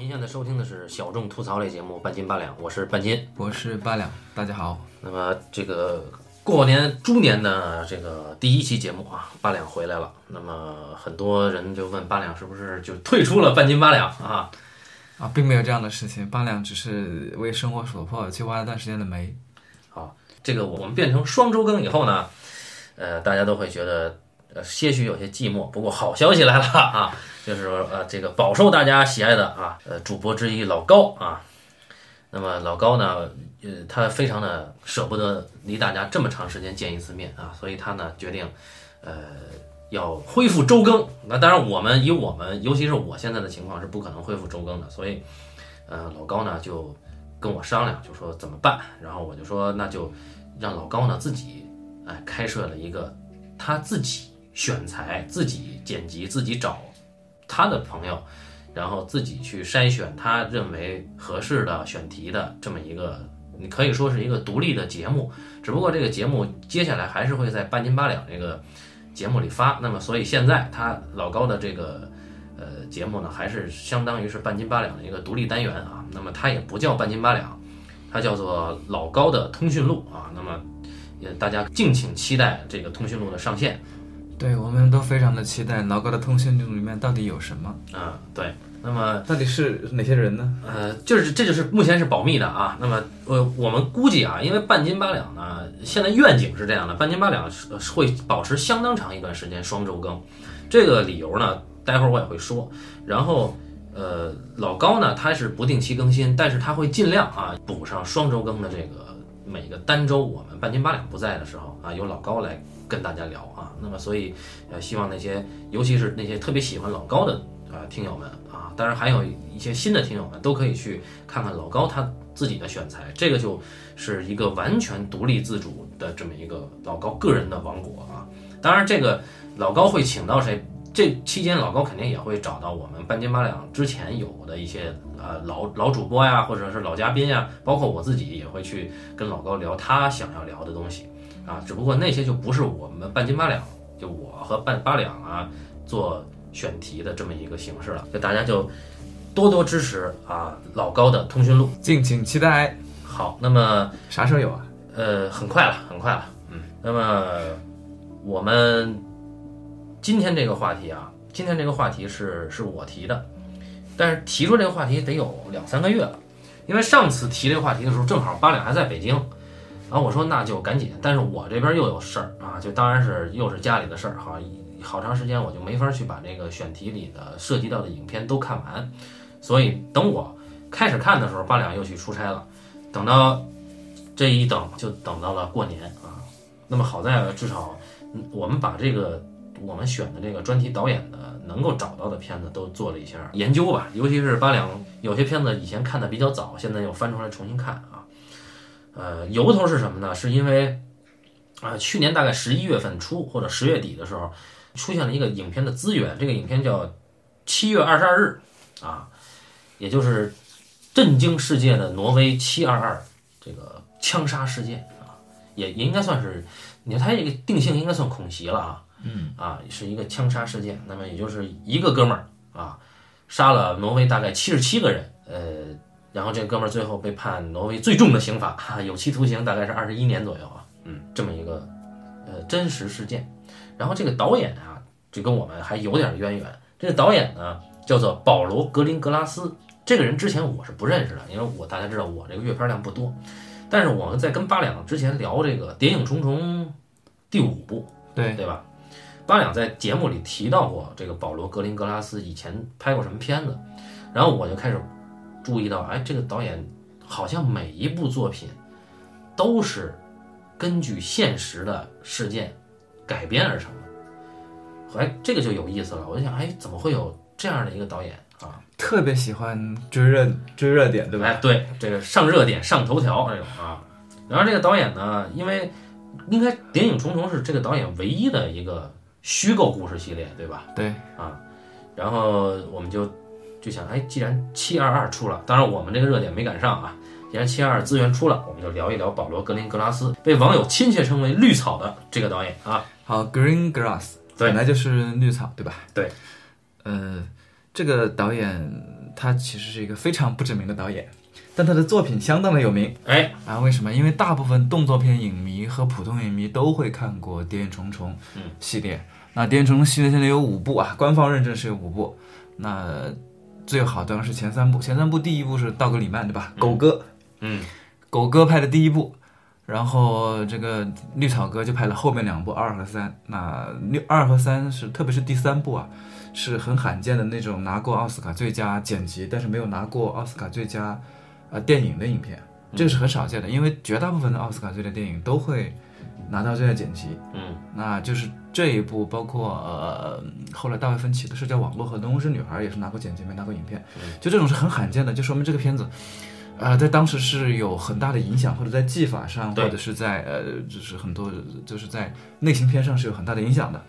您现在收听的是小众吐槽类节目《半斤八两》，我是半斤。我是八两，大家好。那么这个过年猪年的这个第一期节目啊，八两回来了。那么很多人就问八两是不是就退出了半斤八两啊？啊，并没有这样的事情，八两只是为生活所迫去挖了段时间的煤。好，这个我们变成双周更以后呢，呃，大家都会觉得呃些许有些寂寞。不过好消息来了 啊，就是说呃这个饱受大家喜爱的啊呃主播之一老高啊，那么老高呢，呃他非常的舍不得离大家这么长时间见一次面啊，所以他呢决定呃要恢复周更。那当然我们以我们尤其是我现在的情况是不可能恢复周更的，所以呃老高呢就跟我商量，就说怎么办，然后我就说那就让老高呢自己哎开设了一个他自己选材、自己剪辑、自己找他的朋友，然后自己去筛选他认为合适的选题的这么一个，你可以说是一个独立的节目。只不过这个节目接下来还是会在半斤八两这个节目里发。那么所以现在他老高的这个呃节目呢，还是相当于是半斤八两的一个独立单元啊。那么它也不叫半斤八两，它叫做老高的通讯录啊。那么也大家敬请期待这个通讯录的上线。对，我们都非常的期待老高的通讯录里面到底有什么，啊，对，那么到底是哪些人呢？呃，就是这就是目前是保密的啊。那么呃，我们估计啊，因为半斤八两呢，现在愿景是这样的，半斤八两是是会保持相当长一段时间双周更。这个理由呢，待会儿我也会说。然后呃，老高呢，他是不定期更新，但是他会尽量啊补上双周更的这个每个单周我们半斤八两不在的时候啊，由老高来跟大家聊啊。那么所以呃，希望那些尤其是那些特别喜欢老高的啊、听友们啊，当然还有一些新的听友们都可以去看看老高他自己的选材，这个就是一个完全独立自主的这么一个老高个人的王国啊。当然，这个老高会请到谁？这期间老高肯定也会找到我们半斤八两之前有的一些呃老老主播呀，或者是老嘉宾呀，包括我自己也会去跟老高聊他想要聊的东西啊。只不过那些就不是我们半斤八两，就我和半八两啊做选题的这么一个形式了。就大家就多多支持啊老高的通讯录。敬请期待。好，那么啥时候有啊？呃，很快了，很快了。嗯，那么我们今天这个话题啊，今天这个话题是是我提的，但是提出这个话题得有两三个月了，因为上次提这个话题的时候，正好八两还在北京，然后我说那就赶紧，但是我这边又有事儿啊，就当然是又是家里的事儿哈，好长时间我就没法去把这个选题里的涉及到的影片都看完，所以等我开始看的时候，八两又去出差了，等到这一等就等到了过年啊。那么好在至少我们把这个我们选的这个专题导演的能够找到的片子都做了一下研究吧，尤其是八两有些片子以前看的比较早，现在又翻出来重新看。呃，由头是什么呢？是因为啊、去年大概十一月份初或者十月底的时候，出现了一个影片的资源，这个影片叫《七月二十二日》啊，也就是震惊世界的挪威七二二这个枪杀事件啊，也也应该算是，你看它这个定性应该算恐袭了啊，嗯啊，是一个枪杀事件，那么也就是一个哥们儿啊，杀了挪威大概七十七个人，呃，然后这个哥们儿最后被判挪威最重的刑罚，哈、有期徒刑大概是二十一年左右啊，嗯，这么一个呃真实事件，然后这个导演啊，就跟我们还有点渊源，这个导演呢叫做保罗·格林格拉斯。这个人之前我是不认识的，因为我大家知道我这个阅片量不多，但是我们在跟八两之前聊这个《谍影重重》第五部，对，对吧？八两在节目里提到过这个保罗·格林格拉斯以前拍过什么片子，然后我就开始注意到，哎，这个导演好像每一部作品都是根据现实的事件改编而成的，哎，这个就有意思了。我就想，哎，怎么会有这样的一个导演啊？特别喜欢追热追热点，对吧？哎，对，这个上热点、上头条这种啊。然后这个导演呢，因为应该《谍影重重》是这个导演唯一的一个虚构故事系列，对吧？对，啊，然后我们就就想，哎，既然七二二出了，当然我们这个热点没赶上啊。既然七二二资源出了，我们就聊一聊保罗·格林格拉斯，被网友亲切称为“绿草”的这个导演啊。好，Green Grass 对本来就是绿草，对吧？对。呃，这个导演他其实是一个非常不知名的导演，但他的作品相当的有名哎，啊。为什么？因为大部分动作片影迷和普通影迷都会看过《谍影重重》系列。那《谍影重重》系列现在有五部啊，官方认证是有五部。那最好当然是前三部，前三部第一部是道格里曼对吧？狗哥，嗯，狗哥拍的第一部，然后这个绿草哥就拍了后面两部二和三。那六二和三是特别是第三部啊，是很罕见的那种拿过奥斯卡最佳剪辑，但是没有拿过奥斯卡最佳呃电影的影片，这个是很少见的，因为绝大部分的奥斯卡最佳电影都会拿到最佳剪辑。嗯，那就是这一部，包括呃后来大卫芬奇的社交网络和农夫女孩也是拿过剪辑，没拿过影片，就这种是很罕见的，就说明这个片子。呃，在当时是有很大的影响，或者在技法上，或者是在呃，就是很多就是在类型片上是有很大的影响的，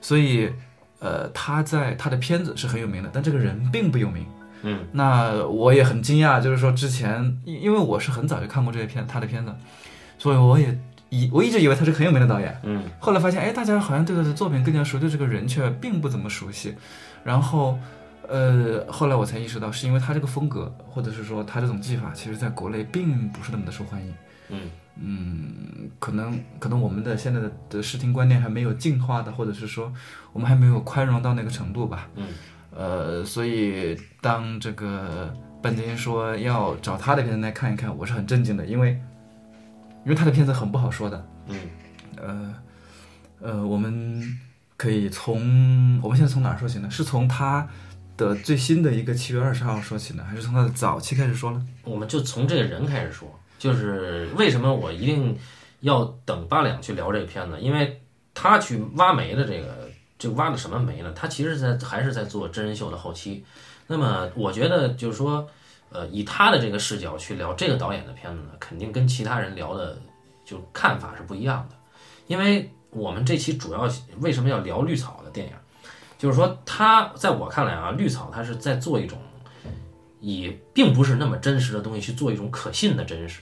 所以呃，他在他的片子是很有名的，但这个人并不有名。嗯，那我也很惊讶，就是说之前因因为我是很早就看过这些片他的片子，所以我也以我一直以为他是很有名的导演，嗯，后来发现，哎，大家好像对他的作品更加熟，对这个人却并不怎么熟悉。然后，呃，后来我才意识到，是因为他这个风格，或者是说他这种技法，其实在国内并不是那么的受欢迎。嗯嗯，可能可能我们的现在的的视听观念还没有进化的，或者是说我们还没有宽容到那个程度吧。嗯，呃，所以当这个半截音说要找他的片子来看一看，我是很震惊的，因为因为他的片子很不好说的。嗯，呃呃，我们可以从我们现在从哪儿说起呢？是从他的最新的一个七月二十号说起呢，还是从他的早期开始说呢？我们就从这个人开始说，就是为什么我一定要等八两去聊这个片子，因为他去挖煤的这个，就挖的什么煤呢？他其实在还是在做真人秀的后期。那么我觉得就是说，呃，以他的这个视角去聊这个导演的片子呢，肯定跟其他人聊的就看法是不一样的。因为我们这期主要为什么要聊绿草的电影，就是说他在我看来啊，绿草他是在做一种以并不是那么真实的东西去做一种可信的真实。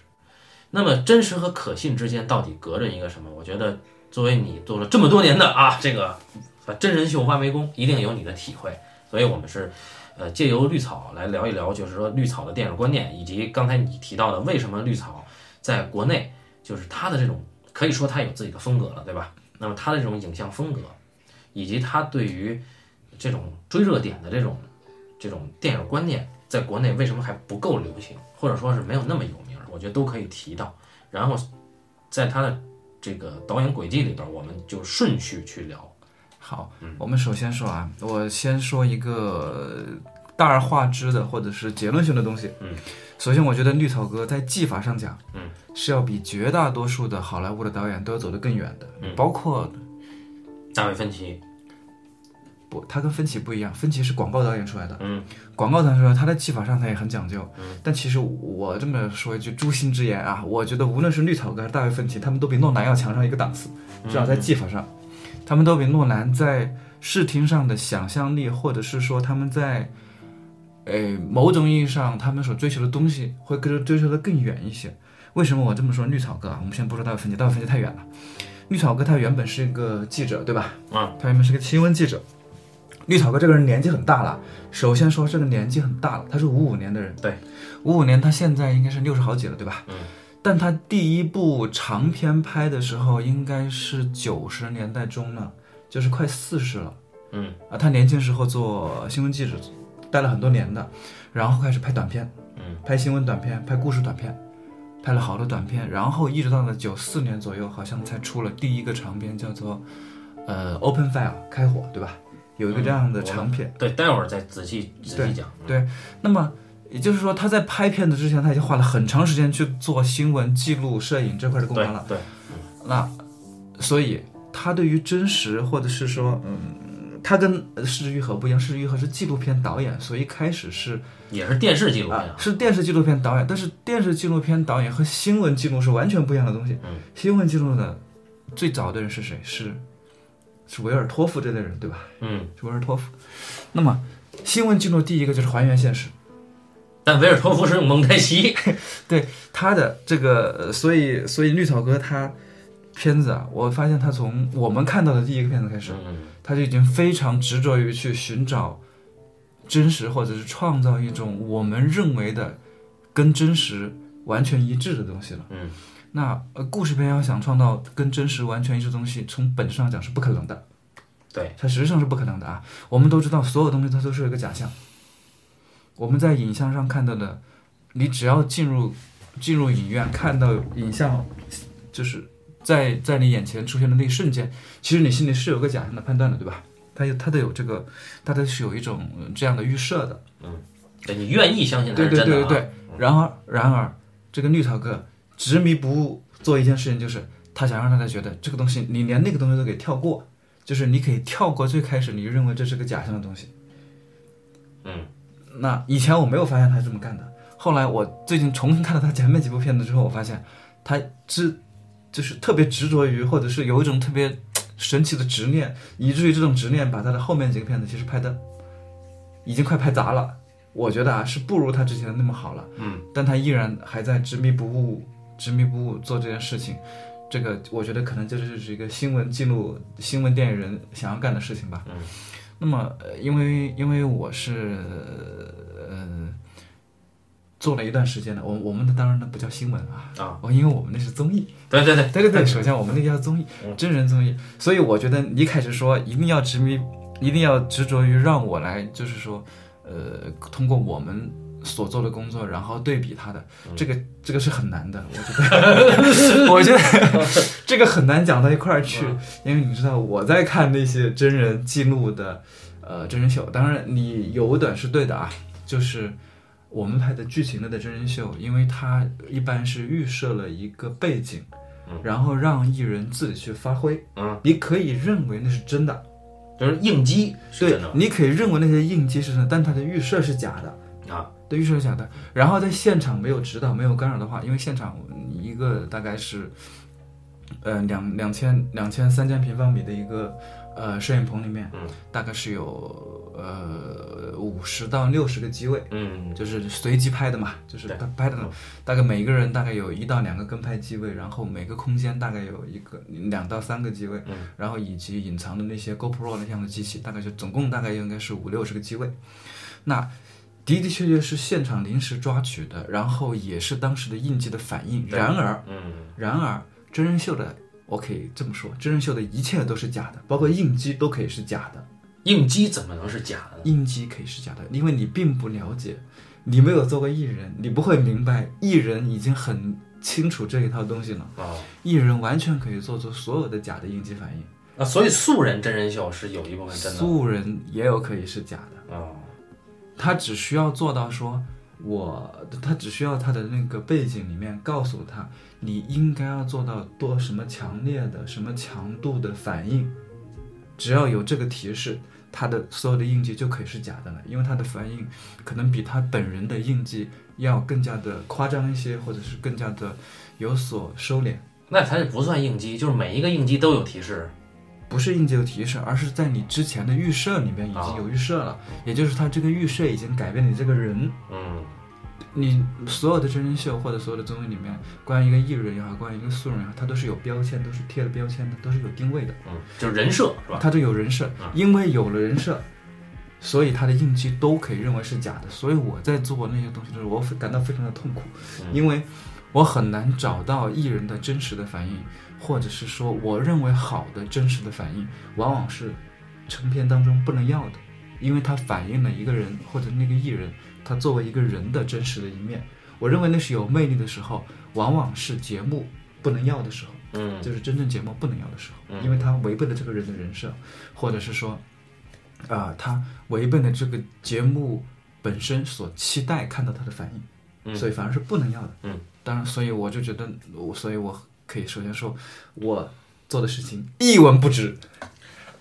那么真实和可信之间到底隔着一个什么？我觉得作为你做了这么多年的啊，这个把真人秀挖煤工，一定有你的体会。所以我们是呃借由绿草来聊一聊，就是说绿草的电影观念，以及刚才你提到的为什么绿草在国内就是它的这种可以说它有自己的风格了，对吧？那么它的这种影像风格，以及它对于这种追热点的这种这种电影观念，在国内为什么还不够流行，或者说是没有那么有名？我觉得都可以提到。然后在他的这个导演轨迹里边，我们就顺序去聊。好，我们首先说啊，我先说一个大而化之的或者是结论性的东西。嗯，首先我觉得绿草哥在技法上讲，嗯，是要比绝大多数的好莱坞的导演都要走得更远的。嗯。包括大卫芬奇，不，他跟芬奇不一样，芬奇是广告导演出来的，嗯。广告导演出来，他在技法上他也很讲究。嗯。但其实我这么说一句诛心之言啊，我觉得无论是绿草哥还是大卫芬奇，他们都比诺兰要强上一个档次，至少在技法上，他们都比诺兰在视听上的想象力，或者是说他们在，呃，某种意义上他们所追求的东西会更追求的更远一些。为什么我这么说？绿草哥啊，我们先不说大卫芬奇，大卫芬奇太远了。绿草哥他原本是一个记者，对吧？啊，他原本是个新闻记者。绿草哥这个人年纪很大了，首先说这个年纪很大了，他是五五年的人，对，五五年他现在应该是六十好几了，对吧？嗯。但他第一部长片拍的时候应该是九十年代中呢，就是快四十了。嗯啊，他年轻时候做新闻记者，待了很多年的，然后开始拍短片，嗯，拍新闻短片，拍故事短片，拍了好多短片，然后一直到了九四年左右，好像才出了第一个长片，叫做呃《Open Fire》开火，对吧？有一个这样的长片。对，待会儿再仔细仔细讲。对，那么也就是说，他在拍片子之前，他已经花了很长时间去做新闻记录、摄影这块的工作了。对，那所以他对于真实，或者是说，嗯，他跟呃施之愈合不一样，施之愈合是纪录片导演，所以一开始是也是电视纪录片啊。啊是电视纪录片导演，但是电视纪录片导演和新闻记录是完全不一样的东西。嗯，新闻记录的最早的人是谁？是是维尔托夫这类人，对吧？嗯，是维尔托夫。那么新闻记录第一个就是还原现实。但维尔托夫是用蒙太奇。对他的这个，呃所以所以绿草哥他片子啊，我发现他从我们看到的第一个片子开始，嗯他就已经非常执着于去寻找真实，或者是创造一种我们认为的跟真实完全一致的东西了。嗯，那呃，故事片要想创造跟真实完全一致的东西，从本质上讲是不可能的。对，它实际上是不可能的啊！我们都知道，所有东西它都是一个假象。我们在影像上看到的，你只要进入进入影院看到影像，就是在在你眼前出现的那一瞬间，其实你心里是有个假象的判断的，对吧？它有它的有这个，它的是有一种呃这样的预设的。嗯对你愿意相信它对对是真的、啊。对对对。然而然而，这个绿桃哥执迷不悟做一件事情，就是他想让大家觉得这个东西，你连那个东西都给跳过，就是你可以跳过最开始你认为这是个假象的东西。嗯，那以前我没有发现他是这么干的，后来我最近重新看了他前面几部片子之后，我发现他执就是特别执着于，或者是有一种特别神奇的执念，以至于这种执念把他的后面几个片子其实拍的已经快拍砸了。我觉得啊，是不如他之前的那么好了。嗯，但他依然还在执迷不悟、执迷不悟做这件事情。这个我觉得可能这就是一个新闻记录、新闻电影人想要干的事情吧。嗯，那么呃因为因为我是呃做了一段时间的，我我们的当然那不叫新闻啊，啊，哦，因为我们那是综艺。对对对对对对，首先我们那个叫综艺，真人综艺，所以我觉得你开始说一定要执迷，一定要执着于让我来，就是说，呃，通过我们所做的工作，然后对比他的，这个这个是很难的，我觉得，我觉得 这个很难讲到一块儿去，因为你知道我在看那些真人记录的，呃，真人秀，当然你有短是对的啊，就是。我们拍的剧情类的真人秀，因为它一般是预设了一个背景，然后让艺人自己去发挥。嗯，你可以认为那是真的，就是应激是对真的，你可以认为那些应激是真的，但它的预设是假的。啊，对，预设是假的。然后在现场没有指导、没有干扰的话，因为现场一个大概是，呃，两两千两千三千平方米的一个呃摄影棚里面，嗯大概是有呃五十到六十个机位。嗯就是随机拍的嘛，就是拍的，大概每个人大概有一到两个跟拍机位，然后每个空间大概有一个两到三个机位，嗯然后以及隐藏的那些 GoPro 那样的机器，大概就总共大概应该是五六十个机位。那的的确确是现场临时抓取的，然后也是当时的应激的反应。然而，嗯然而真人秀的，我可以这么说，真人秀的一切都是假的，包括应激都可以是假的。应激怎么能是假的？应激可以是假的，因为你并不了解，你没有做过艺人，你不会明白艺人已经很清楚这一套东西了。啊艺人完全可以做出所有的假的应激反应，啊，所以素人真人秀是有一部分真的素人也有可以是假的，啊，他只需要做到说，我他只需要他的那个背景里面告诉他，你应该要做到多什么强烈的、什么强度的反应，只要有这个提示，他的所有的应激就可以是假的了，因为他的反应可能比他本人的应激要更加的夸张一些，或者是更加的有所收敛。那才不算应激，就是每一个应激都有提示。不是应激有提示，而是在你之前的预设里面已经有预设了，也就是他这个预设已经改变你这个人。嗯你所有的真人秀或者所有的综艺里面，关于一个艺人也好，关于一个素人也好，他都是有标签，都是贴了标签的，都是有定位的，嗯，就是人设是吧？他都有人设。因为有了人设，所以他的应激都可以认为是假的。所以我在做那些东西的时候，我感到非常的痛苦，因为我很难找到艺人的真实的反应，或者是说我认为好的真实的反应，往往是成片当中不能要的，因为它反映了一个人或者那个艺人他作为一个人的真实的一面。我认为那是有魅力的时候，往往是节目不能要的时候。嗯就是真正节目不能要的时候，因为它违背了这个人的人设，或者是说，啊、他违背了这个节目本身所期待看到他的反应，嗯所以反而是不能要的。嗯，当然，所以我就觉得，我所以我可以首先说，我做的事情一文不值，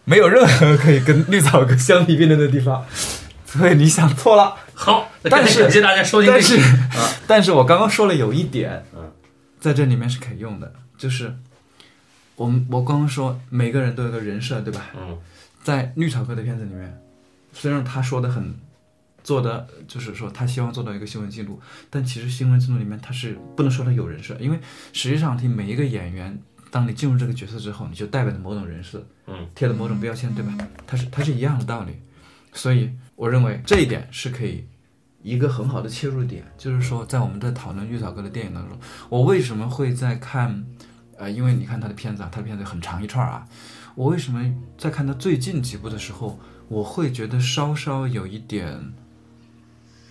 没有任何可以跟绿草哥相提并论的地方，所以你想错了。好，但是感谢大家收听但是啊，但是我刚刚说了有一点，嗯，在这里面是可以用的，就是我们我刚刚说每个人都有个人设，对吧？嗯在绿草哥的片子里面，虽然他说的很做的，就是说他希望做到一个新闻记录，但其实新闻记录里面他是不能说他有人设，因为实际上你每一个演员，当你进入这个角色之后，你就代表着某种人设，嗯，贴了某种标签，对吧？它是它是一样的道理。所以我认为这一点是可以一个很好的切入点，就是说在我们在讨论绿草哥的电影当中，我为什么会在看，呃，因为你看他的片子啊，他的片子很长一串啊，我为什么在看他最近几部的时候，我会觉得稍稍有一点，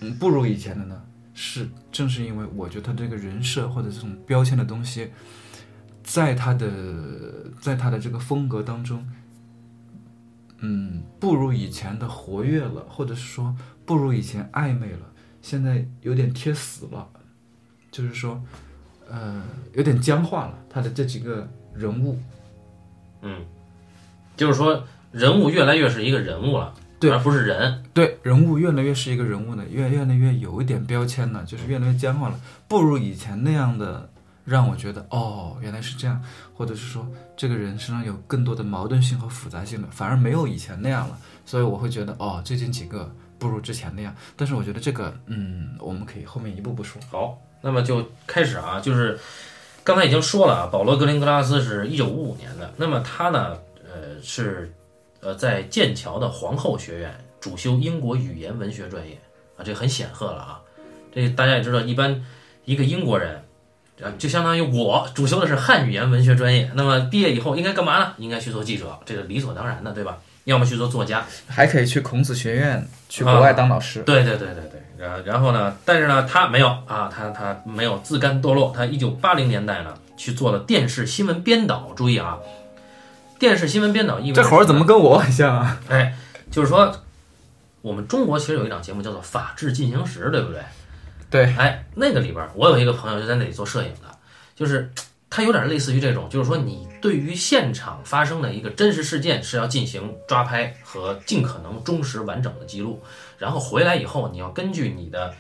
嗯，不如以前的呢？是正是因为我觉得他这个人设或者这种标签的东西，在他的在他的这个风格当中。嗯，不如以前的活跃了，或者是说不如以前暧昧了，现在有点贴死了，就是说，呃，有点僵化了。他的这几个人物，嗯，就是说人物越来越是一个人物了，对而不是人。对人物越来越是一个人物呢，越越来越有一点标签了，就是越来越僵化了，不如以前那样的让我觉得哦，原来是这样，或者是说这个人身上有更多的矛盾性和复杂性了，反而没有以前那样了，所以我会觉得哦，最近几个不如之前那样。但是我觉得这个，嗯，我们可以后面一步步说。好，那么就开始啊，就是刚才已经说了啊，保罗·格林格拉斯是一九五五年的，那么他呢，呃，是呃在剑桥的皇后学院主修英国语言文学专业啊，这很显赫了啊。这大家也知道，一般一个英国人。啊，就相当于我主修的是汉语言文学专业，那么毕业以后应该干嘛呢？应该去做记者，这个理所当然的，对吧？要么去做作家，还可以去孔子学院，去国外当老师。对对对对对，然然后呢？但是呢，他没有啊，他他没有自甘堕落，他一九八零年代呢去做了电视新闻编导。注意啊，电视新闻编导意味这活儿怎么跟我很像啊？哎，就是说，我们中国其实有一档节目叫做《法制进行时》，对不对？对，哎，那个里边，我有一个朋友就在那里做摄影的，就是他有点类似于这种，就是说你对于现场发生的一个真实事件是要进行抓拍和尽可能忠实完整的记录，然后回来以后，你要根据你的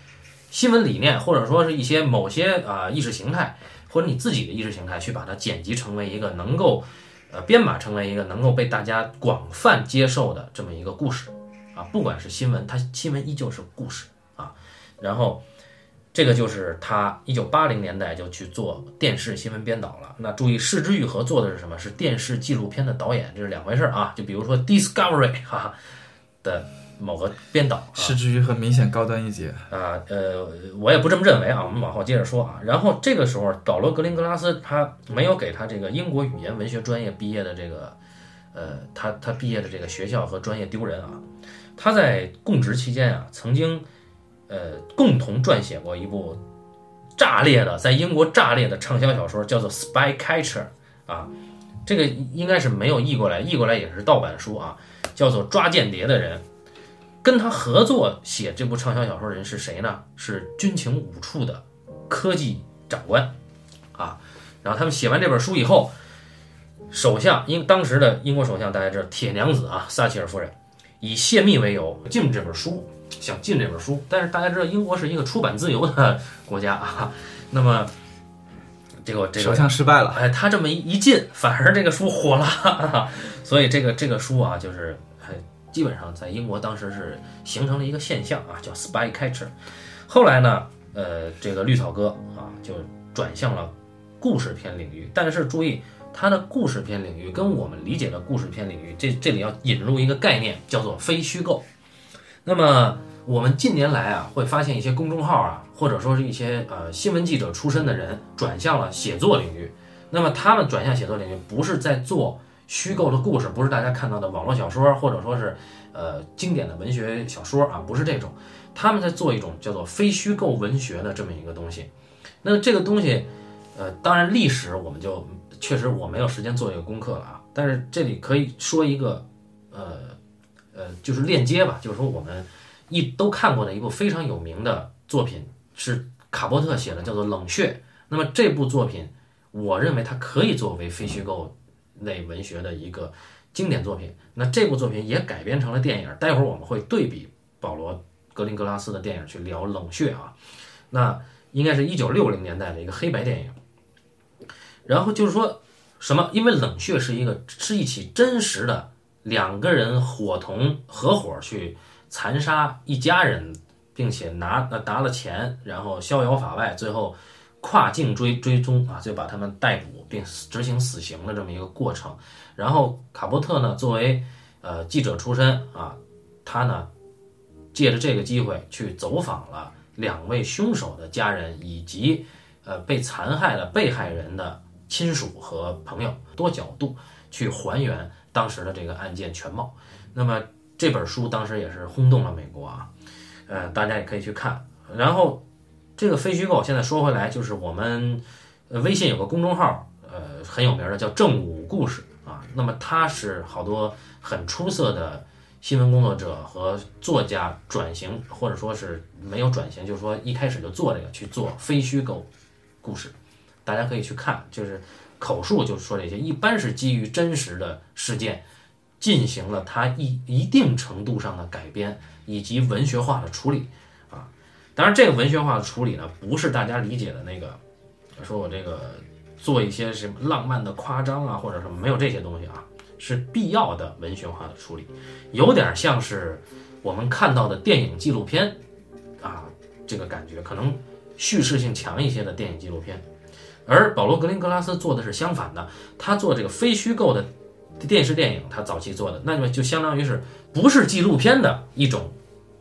新闻理念或者说是一些某些啊意识形态或者你自己的意识形态去把它剪辑成为一个能够呃编码成为一个能够被大家广泛接受的这么一个故事啊，不管是新闻，它新闻依旧是故事啊，然后。这个就是他一九八零年代就去做电视新闻编导了。那注意，视之愈合做的是什么？是电视纪录片的导演，这是两回事啊。就比如说 Discovery 哈的某个编导，市之于很明显高端一截啊。呃，我也不这么认为啊。我们往后接着说啊。然后这个时候，保罗格林格拉斯他没有给他这个英国语言文学专业毕业的这个，呃，他他毕业的这个学校和专业丢人啊。他在供职期间啊，曾经。呃，共同撰写过一部炸裂的，在英国炸裂的畅销小说，叫做《Spy Catcher》啊，这个应该是没有译过来，译过来也是盗版书啊，叫做《抓间谍的人》。跟他合作写这部畅销小说的人是谁呢？是军情五处的科技长官啊。然后他们写完这本书以后，首相英当时的英国首相大家知道铁娘子啊，撒切尔夫人以泄密为由禁这本书。想进这本书，但是大家知道英国是一个出版自由的 国家啊，那么这个这个首相失败了，哎，他这么一一进，反而这个书火了，所以这个这个书啊，就是基本上在英国当时是形成了一个现象啊，叫 spy catcher。后来呢，呃，这个绿草哥啊就转向了故事片领域，但是注意他的故事片领域跟我们理解的故事片领域，这这里要引入一个概念，叫做非虚构。那么我们近年来啊，会发现一些公众号啊，或者说是一些呃新闻记者出身的人转向了写作领域。那么他们转向写作领域，不是在做虚构的故事，不是大家看到的网络小说，或者说是呃经典的文学小说啊，不是这种。他们在做一种叫做非虚构文学的这么一个东西。那这个东西，呃，当然历史我们就确实我没有时间做这个功课了啊。但是这里可以说一个，呃。呃，就是链接吧，就是说我们一都看过的一部非常有名的作品是卡波特写的，叫做《冷血》。那么这部作品，我认为它可以作为非虚构类文学的一个经典作品。那这部作品也改编成了电影，待会儿我们会对比保罗格林格拉斯的电影去聊《冷血》啊。那应该是一九六零年代的一个黑白电影。然后就是说什么？因为《冷血》是一个是一起真实的。两个人伙同合伙去残杀一家人，并且拿呃拿了钱，然后逍遥法外，最后跨境追追踪啊，就把他们逮捕并执行死刑的这么一个过程。然后卡波特呢，作为呃记者出身啊，他呢借着这个机会去走访了两位凶手的家人以及呃被残害的被害人的亲属和朋友，多角度去还原当时的这个案件全貌。那么这本书当时也是轰动了美国啊，呃，大家也可以去看。然后这个非虚构，现在说回来，就是我们微信有个公众号，呃很有名的叫正午故事啊。那么它是好多很出色的新闻工作者和作家转型，或者说是没有转型，就是说一开始就做这个去做非虚构故事，大家可以去看，就是口述就是说这些，一般是基于真实的事件。进行了它一一定程度上的改编以及文学化的处理啊，当然这个文学化的处理呢，不是大家理解的那个，说我这个做一些什么浪漫的夸张啊或者什么，没有这些东西啊，是必要的文学化的处理，有点像是我们看到的电影纪录片啊，这个感觉可能叙事性强一些的电影纪录片，而保罗格林格拉斯做的是相反的，他做这个非虚构的。电视电影他早期做的，那么就相当于是不是纪录片的一种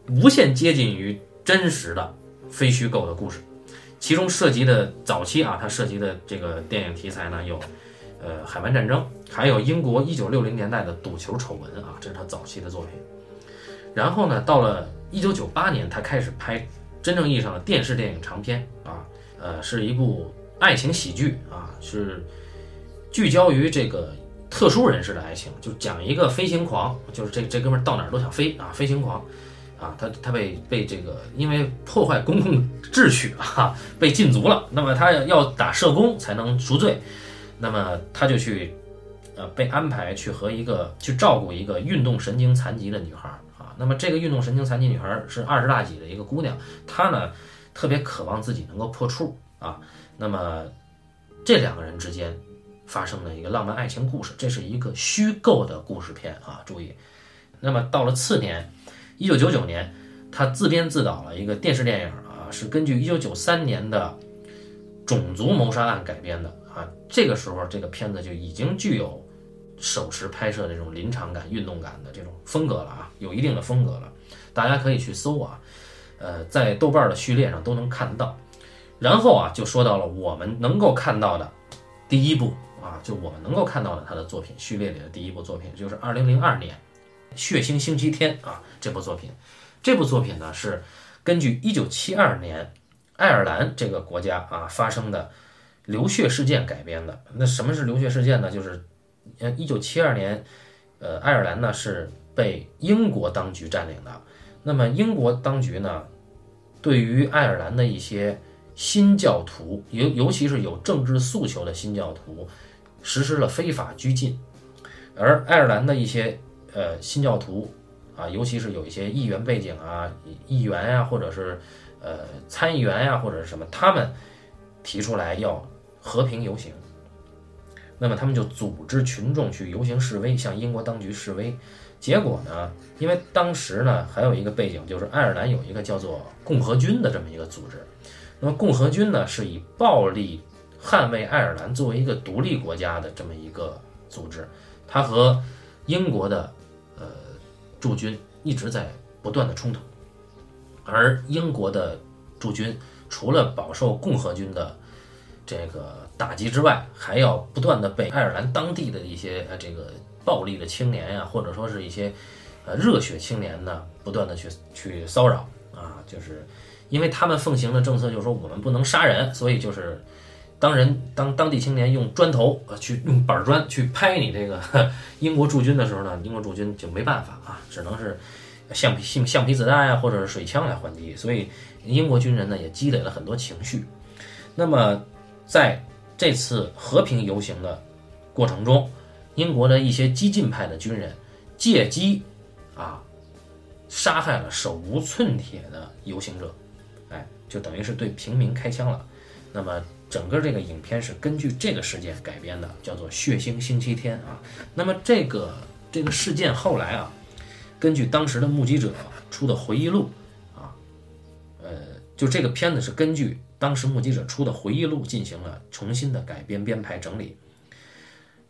无限接近于真实的非虚构的故事，其中涉及的早期啊，它涉及的这个电影题材呢有，呃，海湾战争，还有英国一九六零年代的赌球丑闻啊，这是他早期的作品。然后呢，到了一九九八年，他开始拍真正意义上的电视电影长片啊，呃，是一部爱情喜剧啊，是聚焦于这个。特殊人士的爱情，就讲一个飞行狂，就是这这哥们儿到哪儿都想飞啊，飞行狂，啊，他他被被这个因为破坏公共秩序啊，被禁足了。那么他要打社工才能赎罪，那么他就去，呃，被安排去和一个去照顾一个运动神经残疾的女孩啊。那么这个运动神经残疾女孩是二十大几的一个姑娘，她呢特别渴望自己能够破处啊。那么这两个人之间。发生了一个浪漫爱情故事，这是一个虚构的故事片啊！注意，那么到了次年，一九九九年，他自编自导了一个电视电影啊，是根据一九九三年的种族谋杀案改编的啊。这个时候，这个片子就已经具有手持拍摄这种临场感、运动感的这种风格了啊，有一定的风格了。大家可以去搜啊，呃，在豆瓣的序列上都能看到。然后啊，就说到了我们能够看到的第一部。啊，就我们能够看到的他的作品序列里的第一部作品，就是二零零二年《血腥星期天》啊，这部作品，这部作品呢是根据一九七二年爱尔兰这个国家啊发生的流血事件改编的。那什么是流血事件呢？就是呃一九七二年，呃爱尔兰呢是被英国当局占领的。那么英国当局呢，对于爱尔兰的一些新教徒，尤尤其是有政治诉求的新教徒。实施了非法拘禁，而爱尔兰的一些呃新教徒啊，尤其是有一些议员背景啊，议员呀，或者是呃参议员呀，或者是什么，他们提出来要和平游行，那么他们就组织群众去游行示威，向英国当局示威。结果呢，因为当时呢还有一个背景，就是爱尔兰有一个叫做共和军的这么一个组织，那么共和军呢是以暴力。捍卫爱尔兰作为一个独立国家的这么一个组织，它和英国的驻军一直在不断的冲突，而英国的驻军除了饱受共和军的这个打击之外，还要不断的被爱尔兰当地的一些呃这个暴力的青年呀，或者说是一些呃热血青年呢，不断的去去骚扰啊，就是因为他们奉行的政策就是说我们不能杀人，所以就是。当人当当地青年用砖头呃去用板砖去拍你这个 英国驻军的时候呢，英国驻军就没办法啊，只能是橡皮橡橡皮子弹呀，或者是水枪来还击。所以英国军人呢也积累了很多情绪。那么在这次和平游行的过程中，英国的一些激进派的军人借机啊杀害了手无寸铁的游行者，哎，就等于是对平民开枪了。那么。整个这个影片是根据这个事件改编的，叫做《血腥星期天》啊。那么这个这个事件后来啊，根据当时的目击者出的回忆录啊，呃，就这个片子是根据当时目击者出的回忆录进行了重新的改编、编排、整理。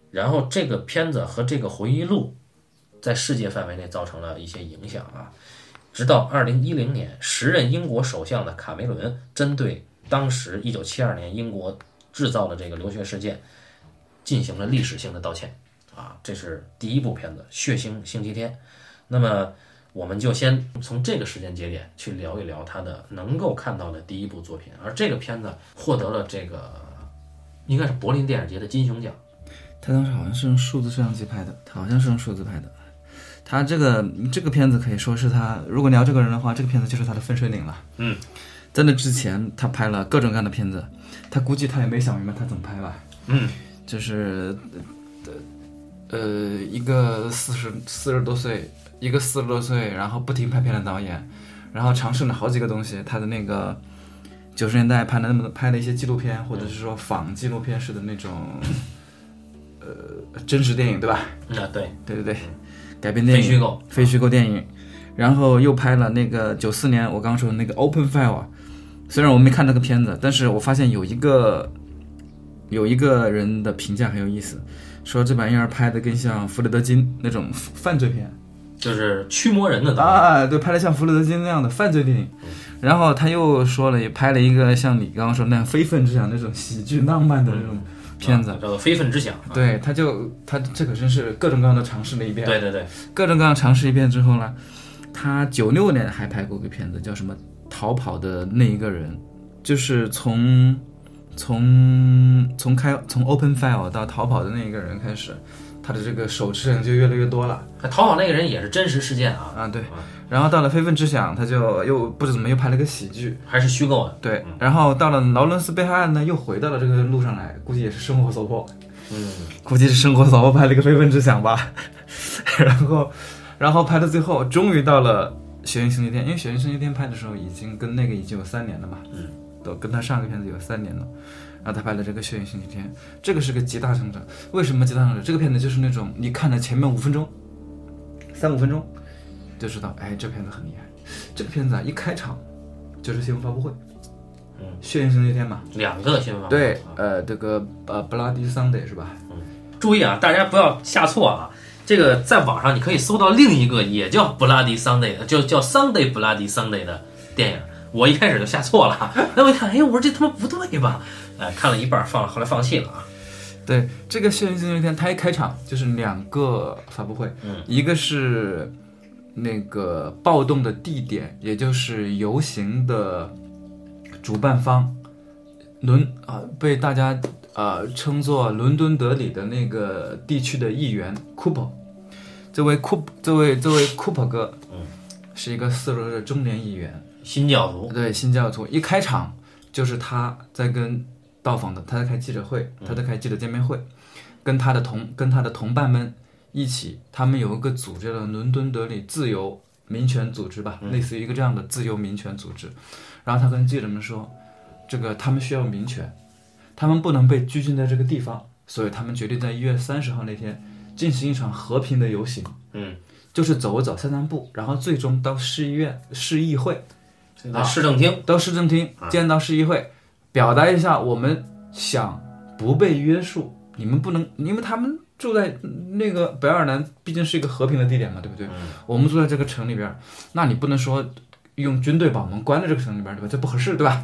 然后这个片子和这个回忆录在世界范围内造成了一些影响啊。直到二零一零年，时任英国首相的卡梅伦针对当时一九七二年英国制造的这个留学事件进行了历史性的道歉啊，这是第一部片子《血腥星期天》。那么我们就先从这个时间节点去聊一聊他的能够看到的第一部作品，而这个片子获得了这个应该是柏林电影节的金熊奖。他当时好像是用数字摄像机拍的，他好像是用数字拍的。他这个这个片子可以说是他，如果聊这个人的话，这个片子就是他的分水岭了。嗯，在那之前，他拍了各种各样的片子，他估计他也没想明白他怎么拍吧。嗯，就是呃呃，一个四十四十多岁，一个四十多岁，然后不停拍片的导演，然后尝试了好几个东西。他的那个九十年代拍的那么拍的一些纪录片，或者是说仿纪录片式的那种 呃真实电影，对吧？啊，对，对对对，改编电影，非虚构，非虚构电影，然后又拍了那个九四年我刚说的那个 Open File 啊，虽然我没看那个片子，但是我发现有一个有一个人的评价很有意思，说这玩意儿拍的更像弗雷德金那种 犯罪片就是驱魔人的。啊，对，拍的像弗雷德金那样的犯罪电影。然后他又说了，也拍了一个像你刚刚说那样非分之想那种喜剧浪漫的那种片子啊。叫做《非分之想》啊。对，他就他这可真是各种各样的尝试了一遍。对对对，各种各样尝试一遍之后呢，他九六年还拍过个片子，叫什么《逃跑的那一个人》，就是从从从开从 Open File 到逃跑的那一个人开始，他的这个手持人就越来越多了逃跑那个人也是真实事件啊，啊。对，然后到了非分之想，他就又不知怎么又拍了个喜剧。还是虚构的。对，然后到了劳伦斯被害案呢，又回到了这个路上来，估计也是生活所迫。嗯，估计是生活所迫拍了一个非分之想吧，然后，然后拍到最后，终于到了《血腥星期天》，因为《血腥星期天》拍的时候已经跟那个已经有三年了嘛，嗯，都跟他上个片子有三年了，然后他拍了这个《血腥星期天》，这个是个极大成长。为什么极大成长？这个片子就是那种你看了前面五分钟，三五分钟就知道，哎，这片子很厉害。这个片子啊，一开场就是新闻发布会，嗯，《血腥星期天》嘛，两个新闻发布会对啊，呃，这个呃，Bloody Sunday 是吧？嗯注意啊，大家不要下错啊。这个在网上你可以搜到另一个也叫 Bloody Sunday 的，就叫 Sunday Bloody Sunday 的电影。我一开始就下错了，那我一看，哎，我说这他妈不对吧？哎，看了一半放了，后来放弃了啊。对，这个《血腥星期天》它一开场就是两个发布会，嗯，一个是那个暴动的地点，也就是游行的主办方，伦啊、被大家呃称作伦敦德里的那个地区的议员 Cooper，这位库这位这位 Cooper 哥，嗯，是一个四十多岁的中年议员，新教徒，对新教徒，一开场就是他在跟到访的，他在开记者会，他在开记者见面会，跟他的同跟他的同伴们一起，他们有一个组织的伦敦德里自由民权组织吧，类似于一个这样的自由民权组织。然后他跟记者们说，这个他们需要民权，他们不能被拘禁在这个地方，所以他们决定在一月三十号那天进行一场和平的游行，嗯，就是走一走、散散步，然后最终到市议院、市议会。到市政厅，到市政厅见到市议会，表达一下我们想不被约束，你们不能，因为他们住在那个北爱尔兰，毕竟是一个和平的地点嘛，对不对？我们住在这个城里边儿，那你不能说用军队把我们关在这个城里边儿，对吧？这不合适，对吧？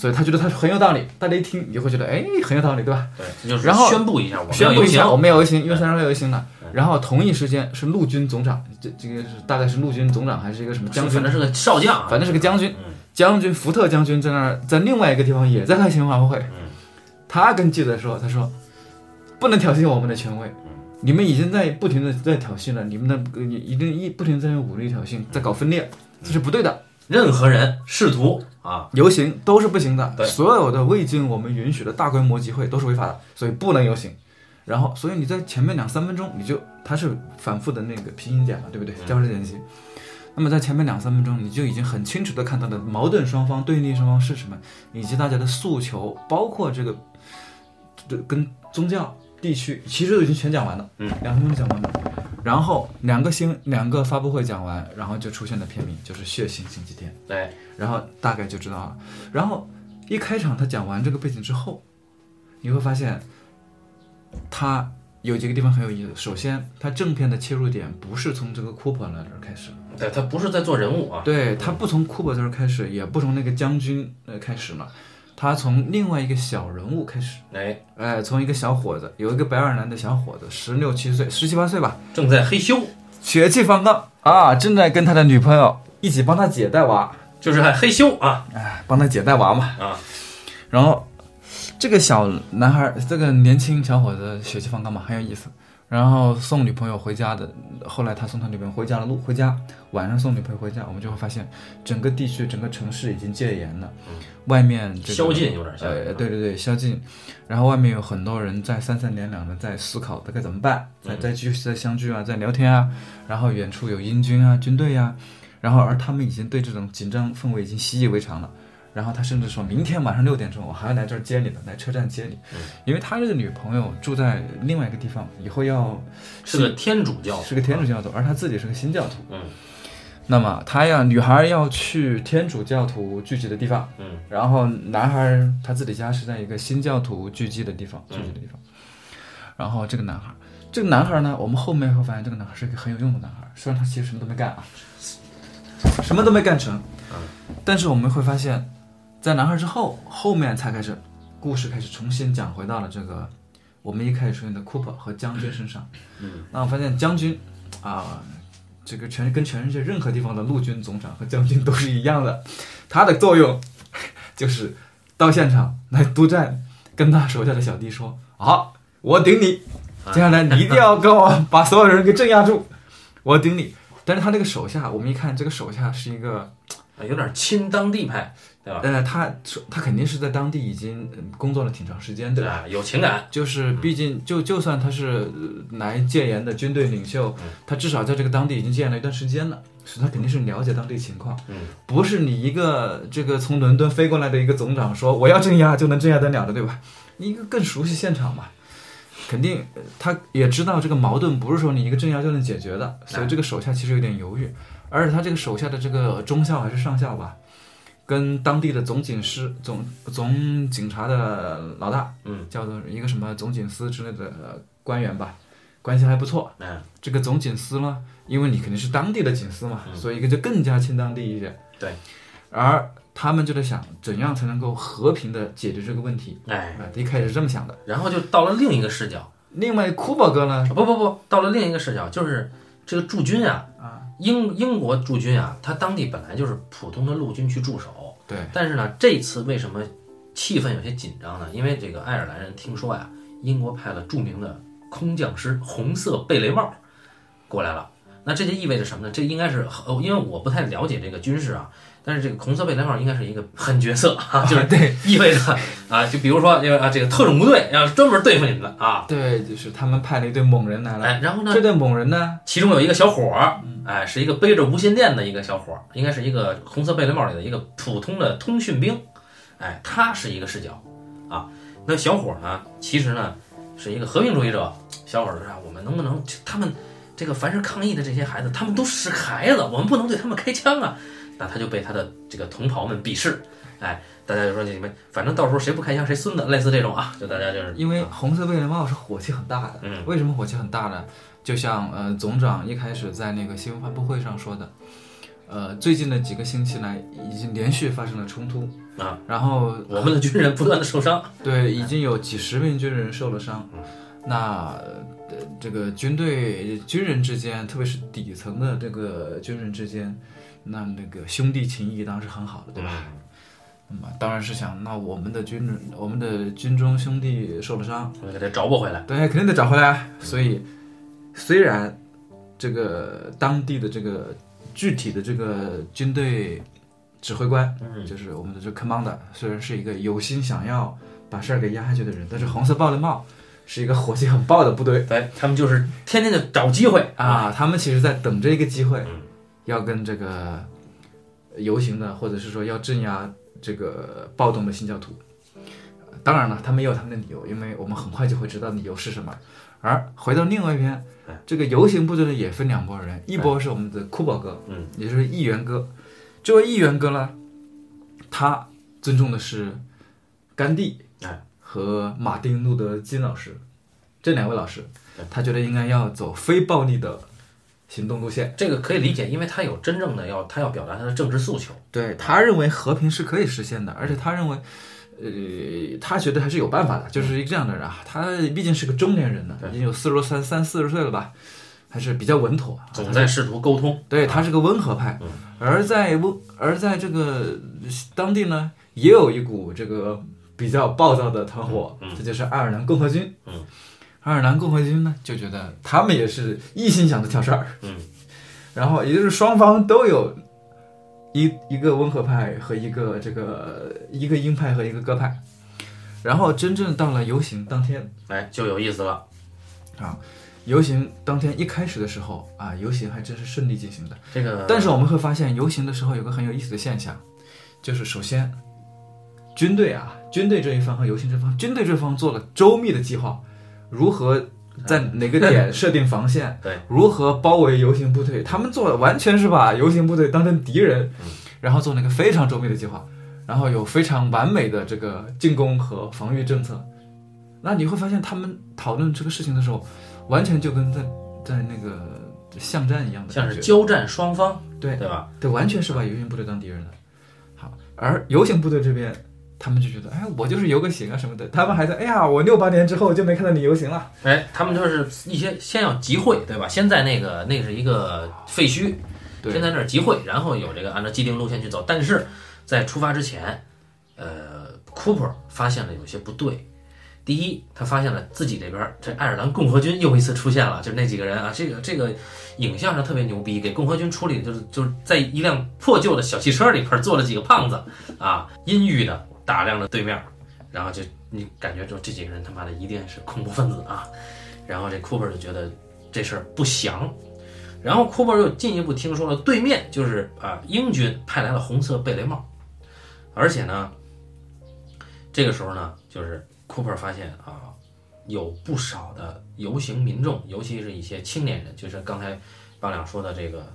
所以他觉得他很有道理，大家一听你就会觉得，哎，很有道理，对吧？对，就是然后宣布一下我们要游行宣布一下，我们要游行，因为三十号游行了。然后同一时间是陆军总长，这这个是大概是陆军总长还是一个什么将军反？正是个少将啊，反正是个将军嗯，将军福特将军在那儿，在另外一个地方也在开新闻发布会。他跟记者说：“他说不能挑衅我们的权威，你们已经在不停的在挑衅了，你们的你一定一不停在用武力挑衅，在搞分裂，这是不对的。任何人试图啊，游行都是不行的，对所有的未经我们允许的大规模集会都是违法的，所以不能游行。然后，所以你在前面两三分钟，你就它是反复的那个拼音点嘛，对不对？交织剪辑。那么在前面两三分钟，你就已经很清楚的看到了矛盾双方、对立双方是什么，以及大家的诉求，包括这个这跟宗教、地区，其实都已经全讲完了。嗯，两分钟讲完了。然后两个星两个发布会讲完，然后就出现了片名，就是《血腥星期天》。对，然后大概就知道了。然后一开场他讲完这个背景之后，你会发现他有几个地方很有意思。首先，他正片的切入点不是从这个库珀那这儿开始，对他不是在做人物啊，对，他不从库珀这儿开始，也不从那个将军呃开始嘛，它从另外一个小人物开始。哎，哎，从一个小伙子，有一个白尔男的小伙子，十六七岁，十七八岁吧，正在嘿咻，血气方刚。啊，正在跟他的女朋友一起帮他姐带娃，就是还嘿咻啊。哎，帮他姐带娃嘛。啊，然后这个小男孩，这个年轻小伙子血气方刚嘛，很有意思。然后送女朋友回家的，后来他送他女朋友回家的路回家，晚上送女朋友回家，我们就会发现整个地区、整个城市已经戒严了，外面这个宵禁有点像，呃，对对对，宵禁，然后外面有很多人在三三两两的在思考该怎么办，在在继续在相聚啊，在聊天啊，然后远处有英军啊、军队呀、然后而他们已经对这种紧张氛围已经习以为常了。然后他甚至说明天晚上六点钟我还要来这儿接你的，来车站接你，因为他这个女朋友住在另外一个地方，以后要是个天主教，是个天主教徒，而他自己是个新教徒。嗯。那么他要女孩要去天主教徒聚集的地方，嗯。然后男孩他自己家是在一个新教徒聚集的地方，聚集的地方。然后这个男孩，这个男孩呢，我们后面会发现这个男孩是一个很有用的男孩，虽然他其实什么都没干啊，什么都没干成，但是我们会发现，在男孩之后，后面才开始故事开始重新讲回到了这个我们一开始出现的 Cooper 和将军身上。嗯，那我发现将军啊，这个全跟全世界任何地方的陆军总长和将军都是一样的，他的作用就是到现场来督战，跟他手下的小弟说：“好，我顶你，接下来你一定要跟我把所有人给镇压住，我顶你。”但是他那个手下，我们一看，这个手下是一个，啊有点亲当地派，对吧？呃，他他肯定是在当地已经呃工作了挺长时间，对吧？啊，有情感，就是毕竟就就算他是呃来戒严的军队领袖，嗯他至少在这个当地已经戒严了一段时间了，所以他肯定是了解当地情况。嗯，不是你一个这个从伦敦飞过来的一个总长说我要镇压就能镇压得了的，对吧？你一个更熟悉现场嘛，肯定呃他也知道这个矛盾不是说你一个镇压就能解决的，所以这个手下其实有点犹豫，而且他这个手下的这个中校还是上校吧，跟当地的总警司总总警察的老大，嗯，叫做一个什么总警司之类的呃官员吧，关系还不错。嗯，这个总警司呢，因为你肯定是当地的警司嘛，嗯所以一个就更加亲当地一点。对，而他们就在想，怎样才能够和平的解决这个问题？哎，啊，一开始是这么想的。然后就到了另一个视角，另外，库珀哥呢？不不不，到了另一个视角，就是这个驻军啊，啊，英英国驻军啊，他当地本来就是普通的陆军去驻守，对，但是呢，这次为什么气氛有些紧张呢？因为这个爱尔兰人听说呀，英国派了著名的空降师红色贝雷帽过来了。那这就意味着什么呢？这应该是，呃，因为我不太了解这个军事啊，但是这个红色贝雷帽应该是一个狠角色啊，就是对。意味着啊，就比如说，因为啊，这个特种部队要专门对付你们的啊，对，就是他们派了一队猛人来了。哎，然后呢，这队猛人呢？其中有一个小伙儿，哎，是一个背着无线电的一个小伙儿，应该是一个红色贝雷帽里的一个普通的通讯兵，哎，他是一个视角，啊，那小伙儿呢，其实呢是一个和平主义者，小伙儿说啊，我们能不能他们这个凡是抗议的这些孩子，他们都是孩子，我们不能对他们开枪啊，那他就被他的这个同袍们鄙视，哎，大家就说你们反正到时候谁不开枪谁孙子，类似这种啊，就大家就是因为红色贝雷帽是火气很大的。嗯为什么火气很大呢？就像呃总长一开始在那个新闻发布会上说的，呃，最近的几个星期来已经连续发生了冲突啊，然后我们的军人不断的受伤，对，已经有几十名军人受了伤。嗯那呃，这个军队军人之间，特别是底层的这个军人之间，那那个兄弟情谊当然是很好的，对吧？那么当然是想，那我们的军人，我们的军中兄弟受了伤，我给他找补回来，对，肯定得找回来啊。所以，虽然这个当地的这个具体的这个军队指挥官，嗯就是我们的这个 commander，虽然是一个有心想要把事儿给压下去的人，但是红色暴力帽是一个火气很爆的部队对他们就是天天的找机会啊，他们其实在等这一个机会嗯，要跟这个游行的，或者是说要镇压这个暴动的新教徒。当然了，他们也有他们的理由，因为我们很快就会知道理由是什么。而回到另外一边哎，这个游行部队呢也分两拨人，一波是我们的库宝哥，嗯，也就是议员哥。这位议员哥呢，他尊重的是甘地，哎，和马丁路德金老师，这两位老师，他觉得应该要走非暴力的行动路线。这个可以理解，因为他有真正的要他要表达他的政治诉求。对他认为和平是可以实现的，而且他认为，呃，他觉得还是有办法的，就是一个这样的人啊。他毕竟是个中年人呢，已经有四十多三三四十岁了吧，还是比较稳妥。总在试图沟通。对他是个温和派，嗯而在温而在这个当地呢，也有一股这个比较暴躁的团伙，嗯这就是爱尔兰共和军。嗯，爱尔兰共和军呢就觉得他们也是一心想着挑事儿，嗯，然后也就是双方都有一一个温和派和一个这个一个鹰派和一个鸽派，然后真正到了游行当天，哎，就有意思了啊。游行当天一开始的时候啊，游行还真是顺利进行的。这个，但是我们会发现，游行的时候有个很有意思的现象，就是首先，军队啊，军队这一方和游行这方，军队这方做了周密的计划，如何在哪个点 设定防线，对，如何包围游行部队，他们做的完全是把游行部队当成敌人，然后做了一个非常周密的计划，然后有非常完美的这个进攻和防御政策。那你会发现，他们讨论这个事情的时候，完全就跟在在那个巷战一样的，像是交战双方，对对吧？对，完全是把游行部队当敌人的。好，而游行部队这边，他们就觉得，哎，我就是游个行啊什么的，他们还在，哎呀，我六八年之后就没看到你游行了。哎，他们就是一些先要集会，对吧？先在那个那是一个废墟，对先在那儿集会，然后有这个按照既定路线去走。但是在出发之前，呃，Cooper 发现了有些不对。第一，他发现了自己这边儿这爱尔兰共和军又一次出现了，就是那几个人啊，这个这个影像上特别牛逼，给共和军处理就是就是在一辆破旧的小汽车里边儿坐了几个胖子啊，阴郁的打量着对面，然后就你感觉就这几个人他妈的一定是恐怖分子啊，然后这 Cooper 就觉得这事儿不祥，然后 Cooper 又进一步听说了对面就是啊英军派来了红色贝雷帽，而且呢，这个时候呢，就是 Cooper 发现啊，有不少的游行民众，尤其是一些青年人，就是刚才八两说的这个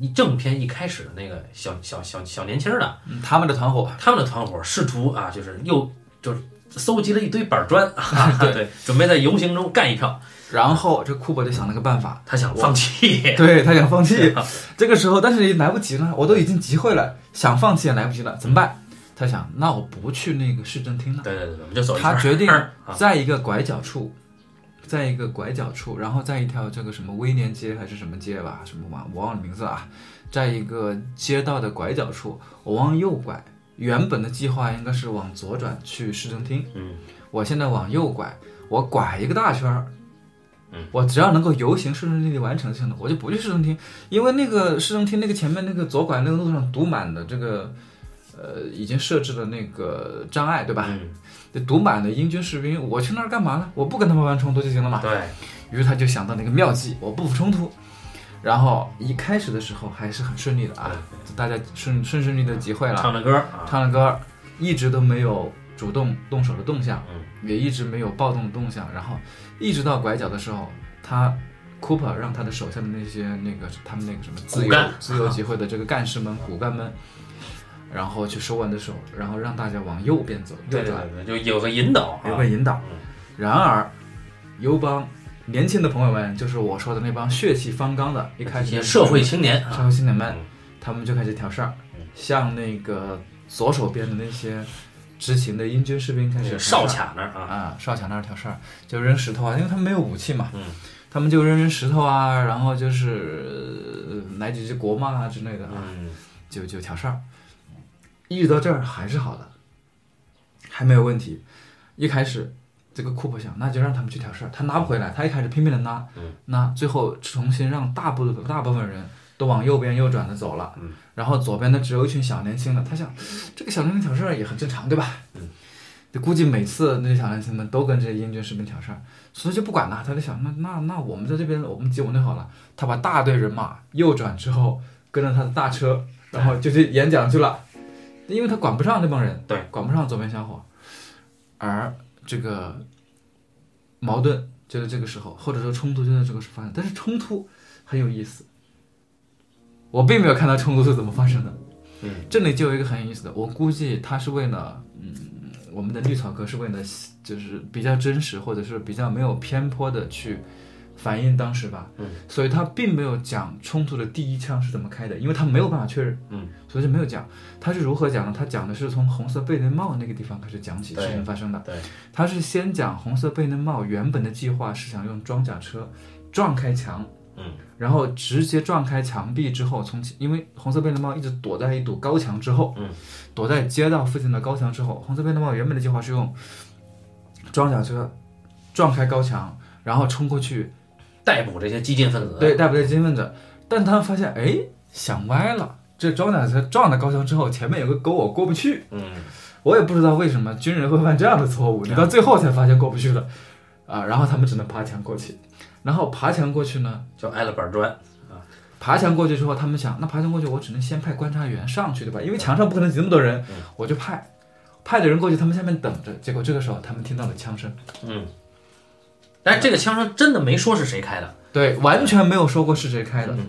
一正片一开始的那个小小小小年轻儿的，嗯他们的团伙，他们的团伙试图啊，就是又就是搜集了一堆板砖，啊、对，准备在游行中干一票，然后这库珀就想了个办法，他想放弃，对他想放弃。这个时候，但是也来不及了，我都已经集会了，想放弃也来不及了，怎么办？他想，那我不去那个市政厅了。对对对，我们就走一他决定 啊在一个拐角处，在一个拐角处，然后在一条这个什么威廉街还是什么街吧，什么嘛我忘了名字了啊，在一个街道的拐角处，我往右拐。原本的计划应该是往左转去市政厅，嗯，我现在往右拐，我拐一个大圈儿，嗯，我只要能够游行市政厅里完成就行了，我就不去市政厅，因为那个市政厅那个前面那个左拐那个路上堵满的这个，呃，已经设置了那个障碍，对吧？嗯，这堵满的英军士兵，我去那儿干嘛呢？我不跟他们玩冲突就行了嘛。对，于是他就想到那个妙计，我不服冲突。然后一开始的时候还是很顺利的啊，大家顺顺顺利的集会了，唱着歌啊，唱着歌，一直都没有主动动手的动向，嗯，也一直没有暴动的动向。然后一直到拐角的时候，他 Cooper 让他的手下的那些那个他们那个什么自由自由集会的这个干事们、骨干们，然后去手挽着手，然后让大家往右边走，右对对转。对对，就有个引导啊，有个引导。嗯。然而，友邦年轻的朋友们，就是我说的那帮血气方刚的，一开始社会青年社啊，会青年们嗯，他们就开始挑事儿。嗯，向那个左手边的那些执勤的英军士兵开始哨卡那儿啊，啊，哨卡那儿挑事儿，就扔石头啊，因为他们没有武器嘛，嗯，他们就扔扔石头啊，然后就是呃来几句国骂啊之类的啊，嗯，就就挑事儿，一直到这儿还是好的，还没有问题。一开始这个库珀想，那就让他们去挑事儿，他拉不回来，他一开始拼命的拉，嗯那最后重新让大部分大部分人都往右边右转的走了，嗯然后左边的只有一群小年轻的，他想这个小年轻挑事儿也很正常，对吧？嗯，就估计每次那些小年轻们都跟这些英军士兵挑事儿，所以就不管了，他就想，那那那我们在这边我们集稳就好了。他把大队人马右转之后，跟着他的大车，然后就去演讲去了，因为他管不上那帮人，对，管不上左边小伙，而这个矛盾就在这个时候，或者说冲突就在这个时候发生，但是冲突很有意思，我并没有看到冲突是怎么发生的。嗯，这里就有一个很有意思的，我估计他是为了嗯我们的绿草哥是为了就是比较真实，或者是比较没有偏颇的去反映当时吧。嗯，所以他并没有讲冲突的第一枪是怎么开的，因为他没有办法确认。嗯，所以就没有讲。他是如何讲呢？他讲的是从红色贝雷帽那个地方开始讲起对事情发生的。对，他是先讲红色贝雷帽原本的计划是想用装甲车撞开墙。嗯，然后直接撞开墙壁之后，从因为红色贝雷帽一直躲在一堵高墙之后，嗯，躲在街道附近的高墙之后，红色贝雷帽原本的计划是用装甲车撞开高墙，然后冲过去，逮捕这些激进分子。对，逮捕这些激进分子。但他们发现，哎，想歪了，这装甲车撞了高墙之后，前面有个沟，我过不去。嗯，我也不知道为什么军人会犯这样的错误，你到最后才发现过不去了，啊，然后他们只能爬墙过去，然后爬墙过去呢，就挨了板砖。爬墙过去之后，他们想，那爬墙过去，我只能先派观察员上去，对吧？因为墙上不可能挤那么多人，我就派派的人过去，他们下面等着。结果这个时候，他们听到了枪声，嗯，但是这个枪声真的没说是谁开的。对，完全没有说过是谁开的。嗯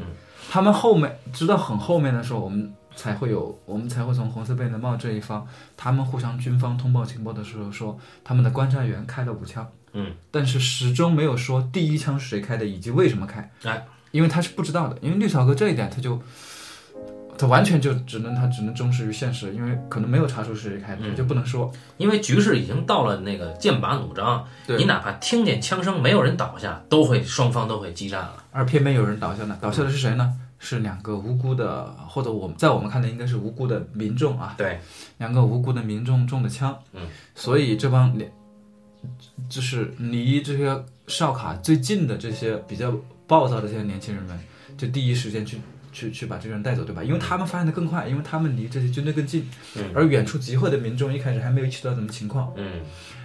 他们后面直到很后面的时候，我们才会有，我们才会从红色贝雷帽这一方，他们互相军方通报情报的时候说，他们的观察员开了五枪，嗯，但是始终没有说第一枪是谁开的，以及为什么开。哎，因为他是不知道的，因为绿草哥这一点他就，他完全就只能他只能忠实于现实，因为可能没有查出是谁开的，嗯就不能说。因为局势已经到了那个剑拔弩张，对你哪怕听见枪声，没有人倒下，都会双方都会激战了。而偏偏有人倒下了，倒下的是谁呢？是两个无辜的，或者我们在我们看来应该是无辜的民众啊，对，两个无辜的民众中的枪，嗯，所以这帮连就是离这些哨卡最近的这些比较暴躁的这些年轻人们，就第一时间去去去把这个人带走，对吧？因为他们发现的更快，因为他们离这些军队更近，嗯而远处集会的民众一开始还没有意识到什么情况，嗯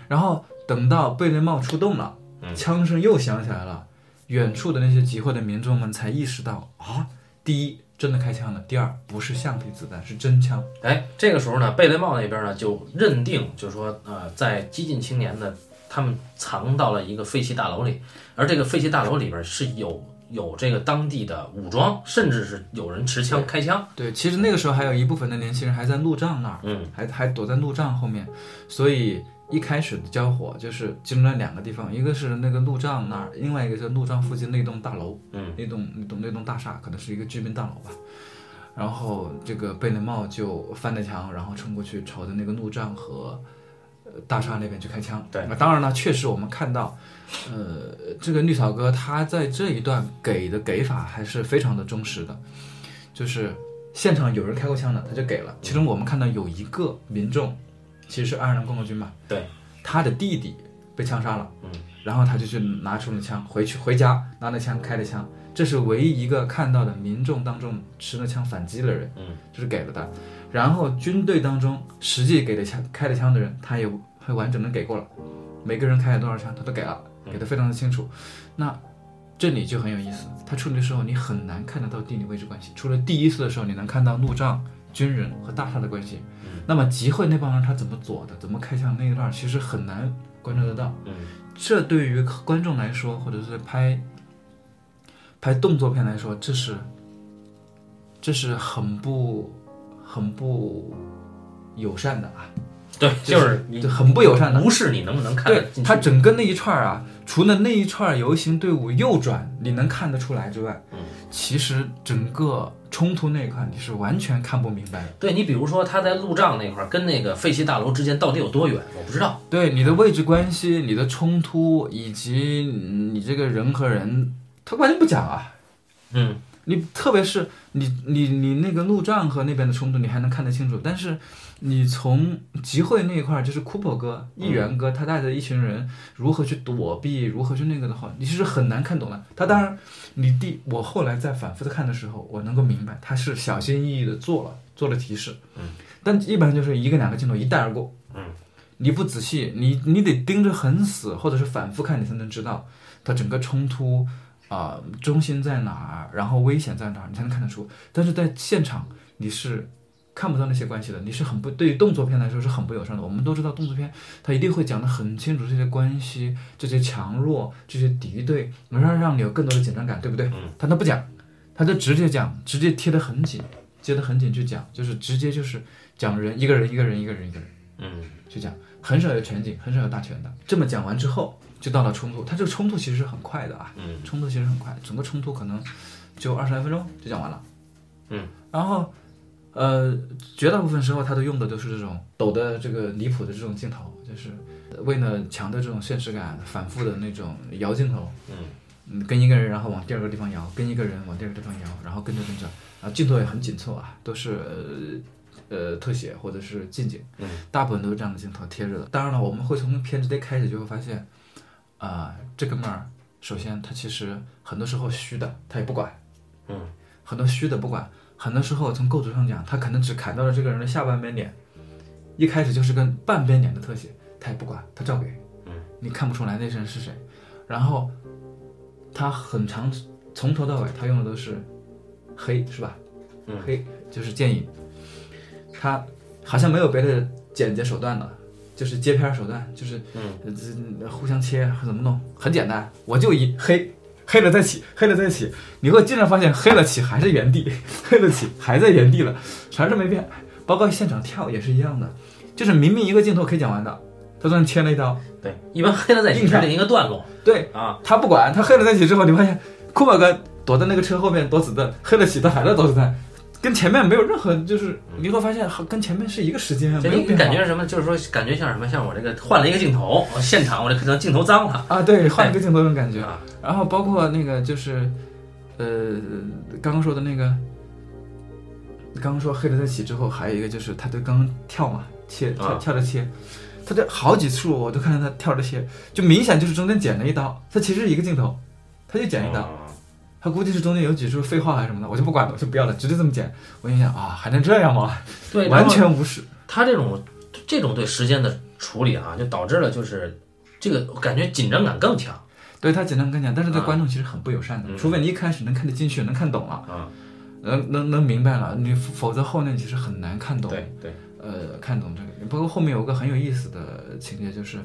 然后等到贝雷帽出动了，嗯枪声又响起来了，远处的那些集会的民众们才意识到啊，第一真的开枪了，第二不是橡皮子弹，是真枪。哎，这个时候呢，贝雷帽那边呢就认定，就是说，呃，在激进青年的他们藏到了一个废弃大楼里，而这个废弃大楼里边是有有这个当地的武装，甚至是有人持枪开枪。对，其实那个时候还有一部分的年轻人还在路障那儿，嗯还还躲在路障后面，所以一开始的交火就是集中在两个地方，一个是那个路障那儿，另外一个是路障附近那栋大楼，嗯那栋那栋那栋大厦可能是一个居民大楼吧。然后这个贝雷帽就翻了墙，然后冲过去，朝着那个路障和呃大厦那边去开枪。对那当然了，确实我们看到，呃，这个绿草哥他在这一段给的给法还是非常的忠实的，就是现场有人开过枪的，他就给了。其中我们看到有一个民众，其实是爱尔兰共和军嘛，对，他的弟弟被枪杀了，嗯，然后他就去拿出了枪，回去回家拿了枪开了枪，这是唯一一个看到的民众当中持了枪反击的人，嗯，这是给了的。然后军队当中实际给的枪开了枪的人，他也会完整的给过了，每个人开了多少枪，他都给了，给的非常的清楚。那这里就很有意思，他处理的时候你很难看得到地理位置关系，除了第一次的时候你能看到路障、军人和大厦的关系，那么集会那帮人他怎么左的，怎么开枪那一段其实很难观察得到。嗯这对于观众来说，或者是拍拍动作片来说，这是这是很不很不友善的啊，对，就是很不友善的。无视你能不能看得对。他整个那一串啊，除了那一串游行队伍右转你能看得出来之外，嗯其实整个冲突那一块你是完全看不明白的。对你比如说他在路障那块儿跟那个废弃大楼之间到底有多远，我不知道。对你的位置关系、你的冲突以及你这个人和人，他完全不讲啊。嗯你特别是你你你那个路障和那边的冲突，你还能看得清楚，但是你从集会那一块儿，就是库珀哥、议员哥，他带着一群人如何去躲避，如何去那个的话，你其实很难看懂的。他当然，你第我后来在反复的看的时候，我能够明白他是小心翼翼的做了做了提示，嗯，但一般就是一个两个镜头一带而过，嗯，你不仔细，你你得盯着很死，或者是反复看，你才能知道他整个冲突。啊、中心在哪儿，然后危险在哪儿，你才能看得出。但是在现场你是看不到那些关系的，你是很不对于动作片来说是很不友善的。我们都知道动作片它一定会讲得很清楚这些关系、这些强弱、这些敌对，能让让你有更多的紧张感，对不对？嗯他都不讲，他就直接讲，直接贴得很紧，接得很紧去讲，就是直接就是讲人一个人一个人一个人一个人嗯去讲。很少有全景，很少有大全的。这么讲完之后，就到了冲突。它这个冲突其实是很快的啊，嗯冲突其实很快，整个冲突可能就二十来分钟就讲完了。嗯，然后呃，绝大部分时候他都用的都是这种抖的这个离谱的这种镜头，就是为了强调这种现实感，反复的那种摇镜头。嗯嗯，跟一个人，然后往第二个地方摇，跟一个人往第二个地方摇，然后跟着跟着，啊，镜头也很紧凑啊，都是呃呃特写或者是近景，嗯，大部分都是这样的镜头贴着的。当然了，我们会从片子的开始就会发现，啊、这哥们儿首先他其实很多时候虚的，他也不管，嗯很多虚的不管，很多时候从构图上讲，他可能只砍到了这个人的下半边脸，一开始就是个半边脸的特写，他也不管，他照给，嗯，你看不出来那人是谁，然后他很长，从头到尾他用的都是黑，是吧？嗯黑就是剑影，他好像没有别的剪辑手段了。就是接片手段，就是嗯。呃这互相切怎么弄，很简单，我就一黑黑了再起，黑了再起，你会经常发现黑了起还是原地，黑了起还在原地了，啥事没变，包括现场跳也是一样的，就是明明一个镜头可以讲完的，他突然切了一刀，对，一般黑了再起一个段落。对啊，他不管，他黑了再起之后，你发现库马哥躲在那个车后面躲子弹，黑了起他还在躲子弹，跟前面没有任何，就是你会发现好跟前面是一个时间，你没有感觉是什么？就是说感觉像什么？像我这个换了一个镜头，现场我这可能镜头脏了。啊，对，换一个镜头那种感觉。啊，然后包括那个就是，呃，刚刚说的那个，刚刚说黑了再起之后，还有一个就是他对刚刚跳嘛，切跳啊。跳着切，他这好几处我都看到他跳着切，就明显就是中间剪了一刀，他其实是一个镜头，他就剪一刀，哦他估计是中间有几句废话还是什么的，我就不管了，我就不要了，直接这么剪。我心想啊，还能这样吗？对，完全无视。他这种这种对时间的处理啊，就导致了就是这个感觉紧张感更强对他简单跟你讲，但是对啊观众其实很不友善的，嗯除非你一开始能看得进去，能看懂了，啊。能能能明白了，你否则后面其实很难看懂。对对，呃，看懂这个。包括后面有个很有意思的情节，就是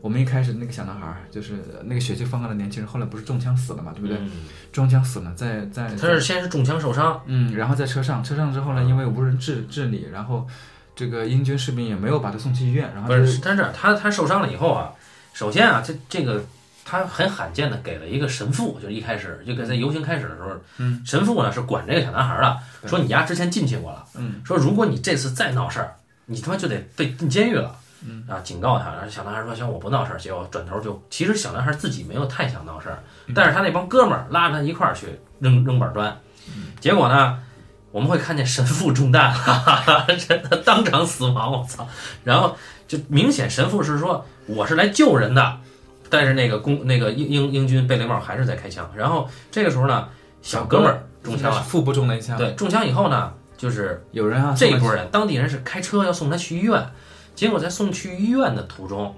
我们一开始那个小男孩儿，就是那个血气方刚的年轻人，后来不是中枪死了嘛，对不对？嗯。中枪死了，在在他是先是中枪受伤，嗯，然后在车上，车上之后呢，因为无人治治理，然后这个英军士兵也没有把他送去医院，然后不，就是他是他他受伤了以后啊，首先啊，这这个他很罕见的给了一个神父，就是一开始就给在游行开始的时候，嗯，神父呢是管这个小男孩的，说你丫之前进去过了，嗯，说如果你这次再闹事儿，你他妈就得被进监狱了。嗯啊，警告他，然后小男孩说：“行，我不闹事儿。”结果转头就，其实小男孩自己没有太想闹事儿，但是他那帮哥们儿拉着他一块儿去扔扔板砖，结果呢，我们会看见神父中弹了，真的当场死亡，我操！然后就明显神父是说我是来救人的，但是那个公那个英英英军贝雷帽还是在开枪，然后这个时候呢，小哥们儿中枪了，腹部中了一枪，对，中枪以后呢，就是有人啊，这一波人，当地人是开车要送他去医院，结果在送去医院的途中，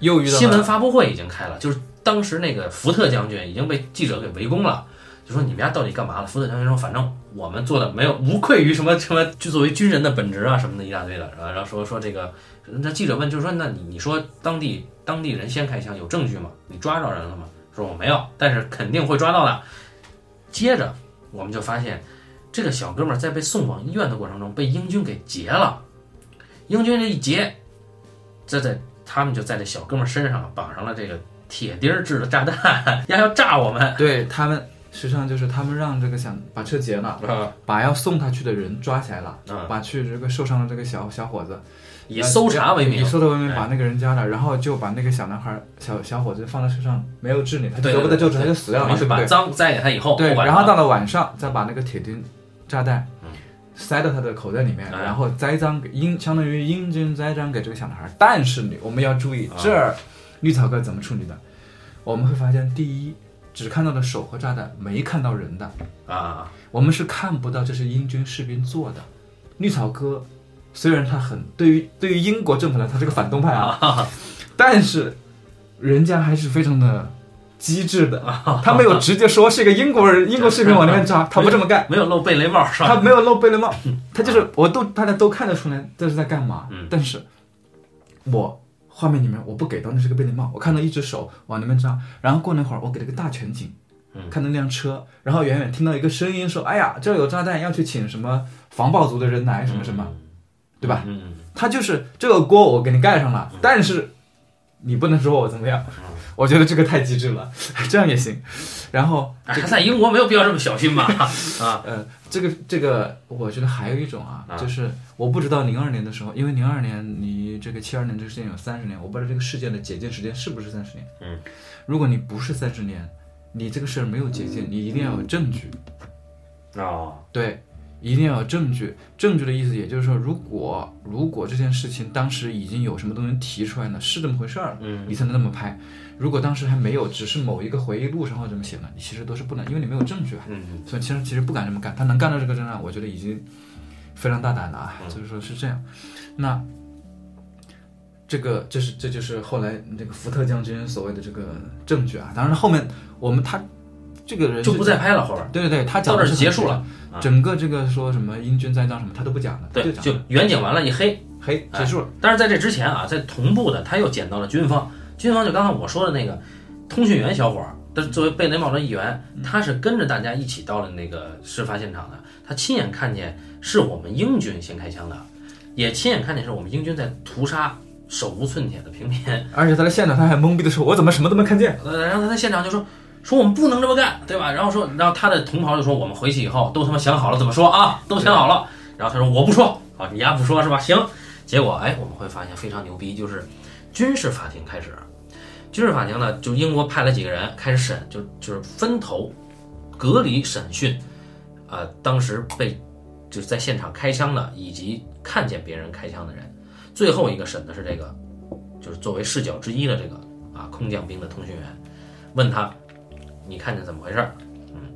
又遇到新闻发布会已经开了，就是当时那个福特将军已经被记者给围攻了，就说你们家到底干嘛了？福特将军说，反正我们做的没有无愧于什么什么，就作为军人的本职啊什么的一大堆的，然后然后说说这个，那记者问就是说，那你你说当地当地人先开枪有证据吗？你抓着人了吗？说我没有，但是肯定会抓到的。接着我们就发现，这个小哥们儿在被送往医院的过程中被英军给劫了，英军这一劫，这在他们就在这小哥们身上绑上了这个铁钉制的炸弹，要要炸我们对他们，实际上就是他们让这个想把车劫了，啊！把要送他去的人抓起来了，嗯把去这个受伤的这个小小伙子以搜查为名以，搜查为名哎把那个人抓了，然后就把那个小男孩小小伙子放在车上，没有治理，他得不到救治，他就死掉了，等于是把对不对？赃栽给他以后，对，然后到了晚上，再把那个铁钉炸弹嗯塞到他的口袋里面，哎然后栽赃给英，相当于英军栽赃给这个小男孩。但是你我们要注意啊这儿绿草哥怎么处理的？我们会发现，第一，只看到了手和炸弹，没看到人的，啊，我们是看不到这是英军士兵做的。绿草哥虽然他很对于对于英国政府来说他是个反动派啊，但是人家还是非常的机智的，他没有直接说是一个英国人英国士兵往那边扎，他不这么干。没有露贝雷帽是吧？他没有露贝雷帽，他就是我都大家都看得出来这是在干嘛。嗯但是，我画面里面我不给到那是个贝雷帽，我看到一只手往那边扎，然后过了一会儿我给了个大全景，看到那辆车，然后远远听到一个声音说：“哎呀，这儿有炸弹，要去请什么防爆族的人来什么什么，对吧？”他就是这个锅我给你盖上了，但是你不能说我怎么样。我觉得这个太机智了，这样也行。然后哎在英国没有必要这么小心吧？啊，呃，这个这个，我觉得还有一种啊，啊就是我不知道零二年的时候，因为零二年离这个七二年这个事件有三十年，我不知道这个事件的解禁时间是不是三十年。嗯，如果你不是三十年，你这个事儿没有解禁，你一定要有证据。哦，对，一定要有证据。证据的意思，也就是说，如果如果这件事情当时已经有什么东西提出来呢，是这么回事儿，嗯你才能那么拍。如果当时还没有，只是某一个回忆录上或者这么写呢，你其实都是不能，因为你没有证据啊。嗯所以其实其实不敢这么干，他能干到这个证上，我觉得已经非常大胆了啊。就是说是这样，那这个这是这就是后来那个福特将军所谓的这个证据啊。当然后面我们他这个人就不再拍了，后边对对对，他讲到这结束了，啊整个这个说什么英军栽赃什么他都不讲了，对，讲就远景完了一黑。黑结束了。但是在这之前啊，在同步的他又捡到了军方，军方就刚才我说的那个通讯员小伙儿，但是作为贝雷帽的一员，他是跟着大家一起到了那个事发现场的，他亲眼看见是我们英军先开枪的，也亲眼看见是我们英军在屠杀手无寸铁的平民，而且他在现场他还懵逼的说：“我怎么什么都没看见呃，然后他在现场就说。说我们不能这么干，对吧？然后说，然后他的同袍就说，我们回去以后都他妈想好了怎么说啊，都想好了。然后他说我不说，好，你丫不说是吧？行。结果哎，我们会发现非常牛逼，就是军事法庭开始，军事法庭呢，就英国派了几个人开始审，就就是分头隔离审讯，啊、当时被就是在现场开枪的，以及看见别人开枪的人。最后一个审的是这个，就是作为视角之一的这个啊空降兵的通讯员，问他你看见怎么回事儿？嗯，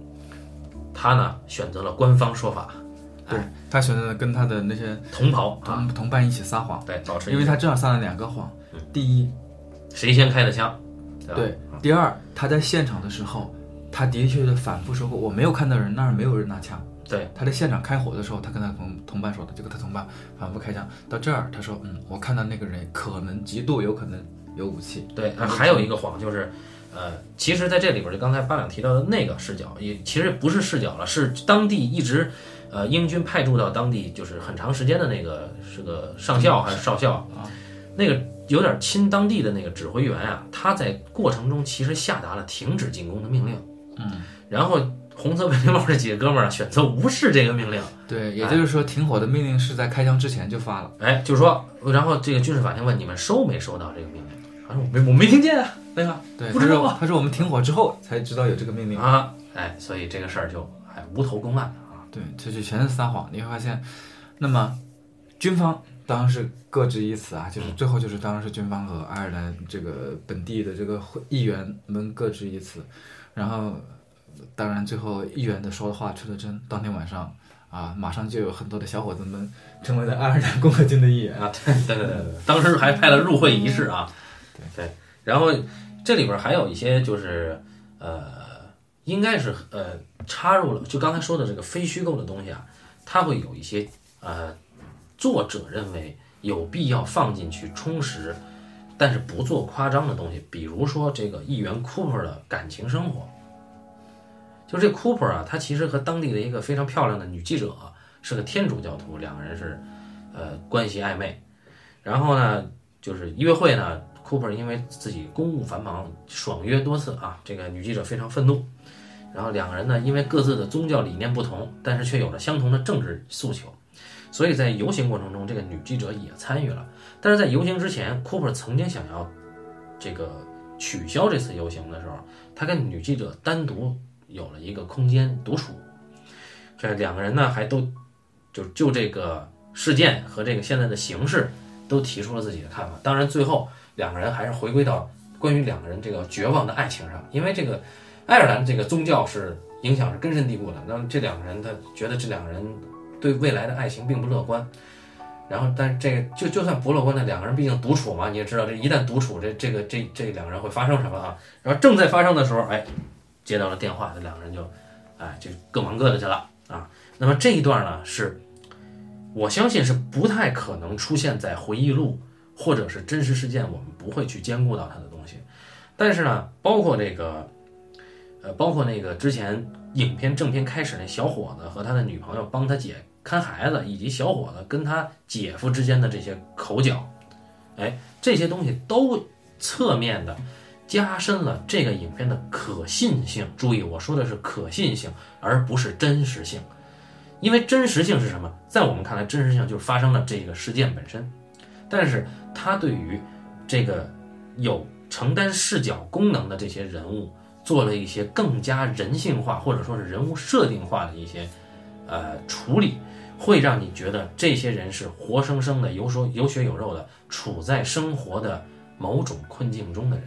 他呢选择了官方说法，？”对他选择了跟他的那些同袍啊，同同伴一起撒谎，对，保持因为他正好撒了两个谎。第一，谁先开的枪，对吧？对，第二，他在现场的时候，他的确的反复说过，我没有看到人，那儿没有人拿枪。对，他在现场开火的时候，他跟他同同伴说的，结果他同伴反复开枪。到这儿，他说，嗯，我看到那个人可能极度有可能有武器。对，呃还有一个谎就是，呃，其实在这里边就刚才八两提到的那个视角，也其实不是视角了，是当地一直，呃，英军派驻到当地就是很长时间的那个是个上校还是少校啊，那个有点亲当地的那个指挥员啊，他在过程中其实下达了停止进攻的命令，嗯，然后红色贝雷帽这几个哥们儿啊选择无视这个命令。对，也就是说，停火的命令是在开枪之前就发了。哎，就是说，然后这个军事法庭问你们收没收到这个命令？他说我没我没听见啊，对吧？对，他不知道他说我们停火之后才知道有这个命令。啊，哎，所以这个事儿就哎无头公案啊。对，这就全是撒谎。你会发现，那么军方当然是各执一词啊，就是最后就是当然是军方和爱尔兰这个本地的这个会议员们各执一词，然后当然最后议员的说的话出了真，当天晚上啊，马上就有很多的小伙子们成为了爱尔兰共和军的议员。啊，对对对对，当时还派了入会仪式啊，对。对，然后这里边还有一些就是呃，应该是呃插入了，就刚才说的这个非虚构的东西啊，它会有一些呃作者认为有必要放进去充实，但是不做夸张的东西，比如说这个议员 Cooper 的感情生活。就这 Cooper 啊，他其实和当地的一个非常漂亮的女记者是个天主教徒，两个人是呃关系暧昧。然后呢，就是约会呢，Cooper 因为自己公务繁忙，爽约多次啊，这个女记者非常愤怒。然后两个人呢，因为各自的宗教理念不同，但是却有着相同的政治诉求，所以在游行过程中，这个女记者也参与了。但是在游行之前，Cooper 曾经想要这个取消这次游行的时候，他跟女记者单独有了一个空间独处。这两个人呢，还都就就这个事件和这个现在的形势，都提出了自己的看法。当然，最后两个人还是回归到关于两个人这个绝望的爱情上，因为这个爱尔兰这个宗教是影响是根深蒂固的。那么这两个人，他觉得这两个人对未来的爱情并不乐观。然后，但是这个就就算不乐观的两个人，毕竟独处嘛，你也知道，这一旦独处，这这个这这两个人会发生什么啊？然后正在发生的时候，哎，接到了电话，这两个人就，哎，就各忙各的去了啊。那么这一段呢，是我相信是不太可能出现在回忆录或者是真实事件，我们不会去兼顾到他的东西。但是呢，包括这个，呃，包括那个之前影片正片开始那小伙子和他的女朋友帮他姐看孩子以及小伙子跟他姐夫之间的这些口角，哎，这些东西都侧面的加深了这个影片的可信性。注意，我说的是可信性，而不是真实性。因为真实性是什么？在我们看来，真实性就是发生了这个事件本身，但是他对于这个有承担视角功能的这些人物，做了一些更加人性化或者说是人物设定化的一些呃处理，会让你觉得这些人是活生生的有手有血有肉的处在生活的某种困境中的人，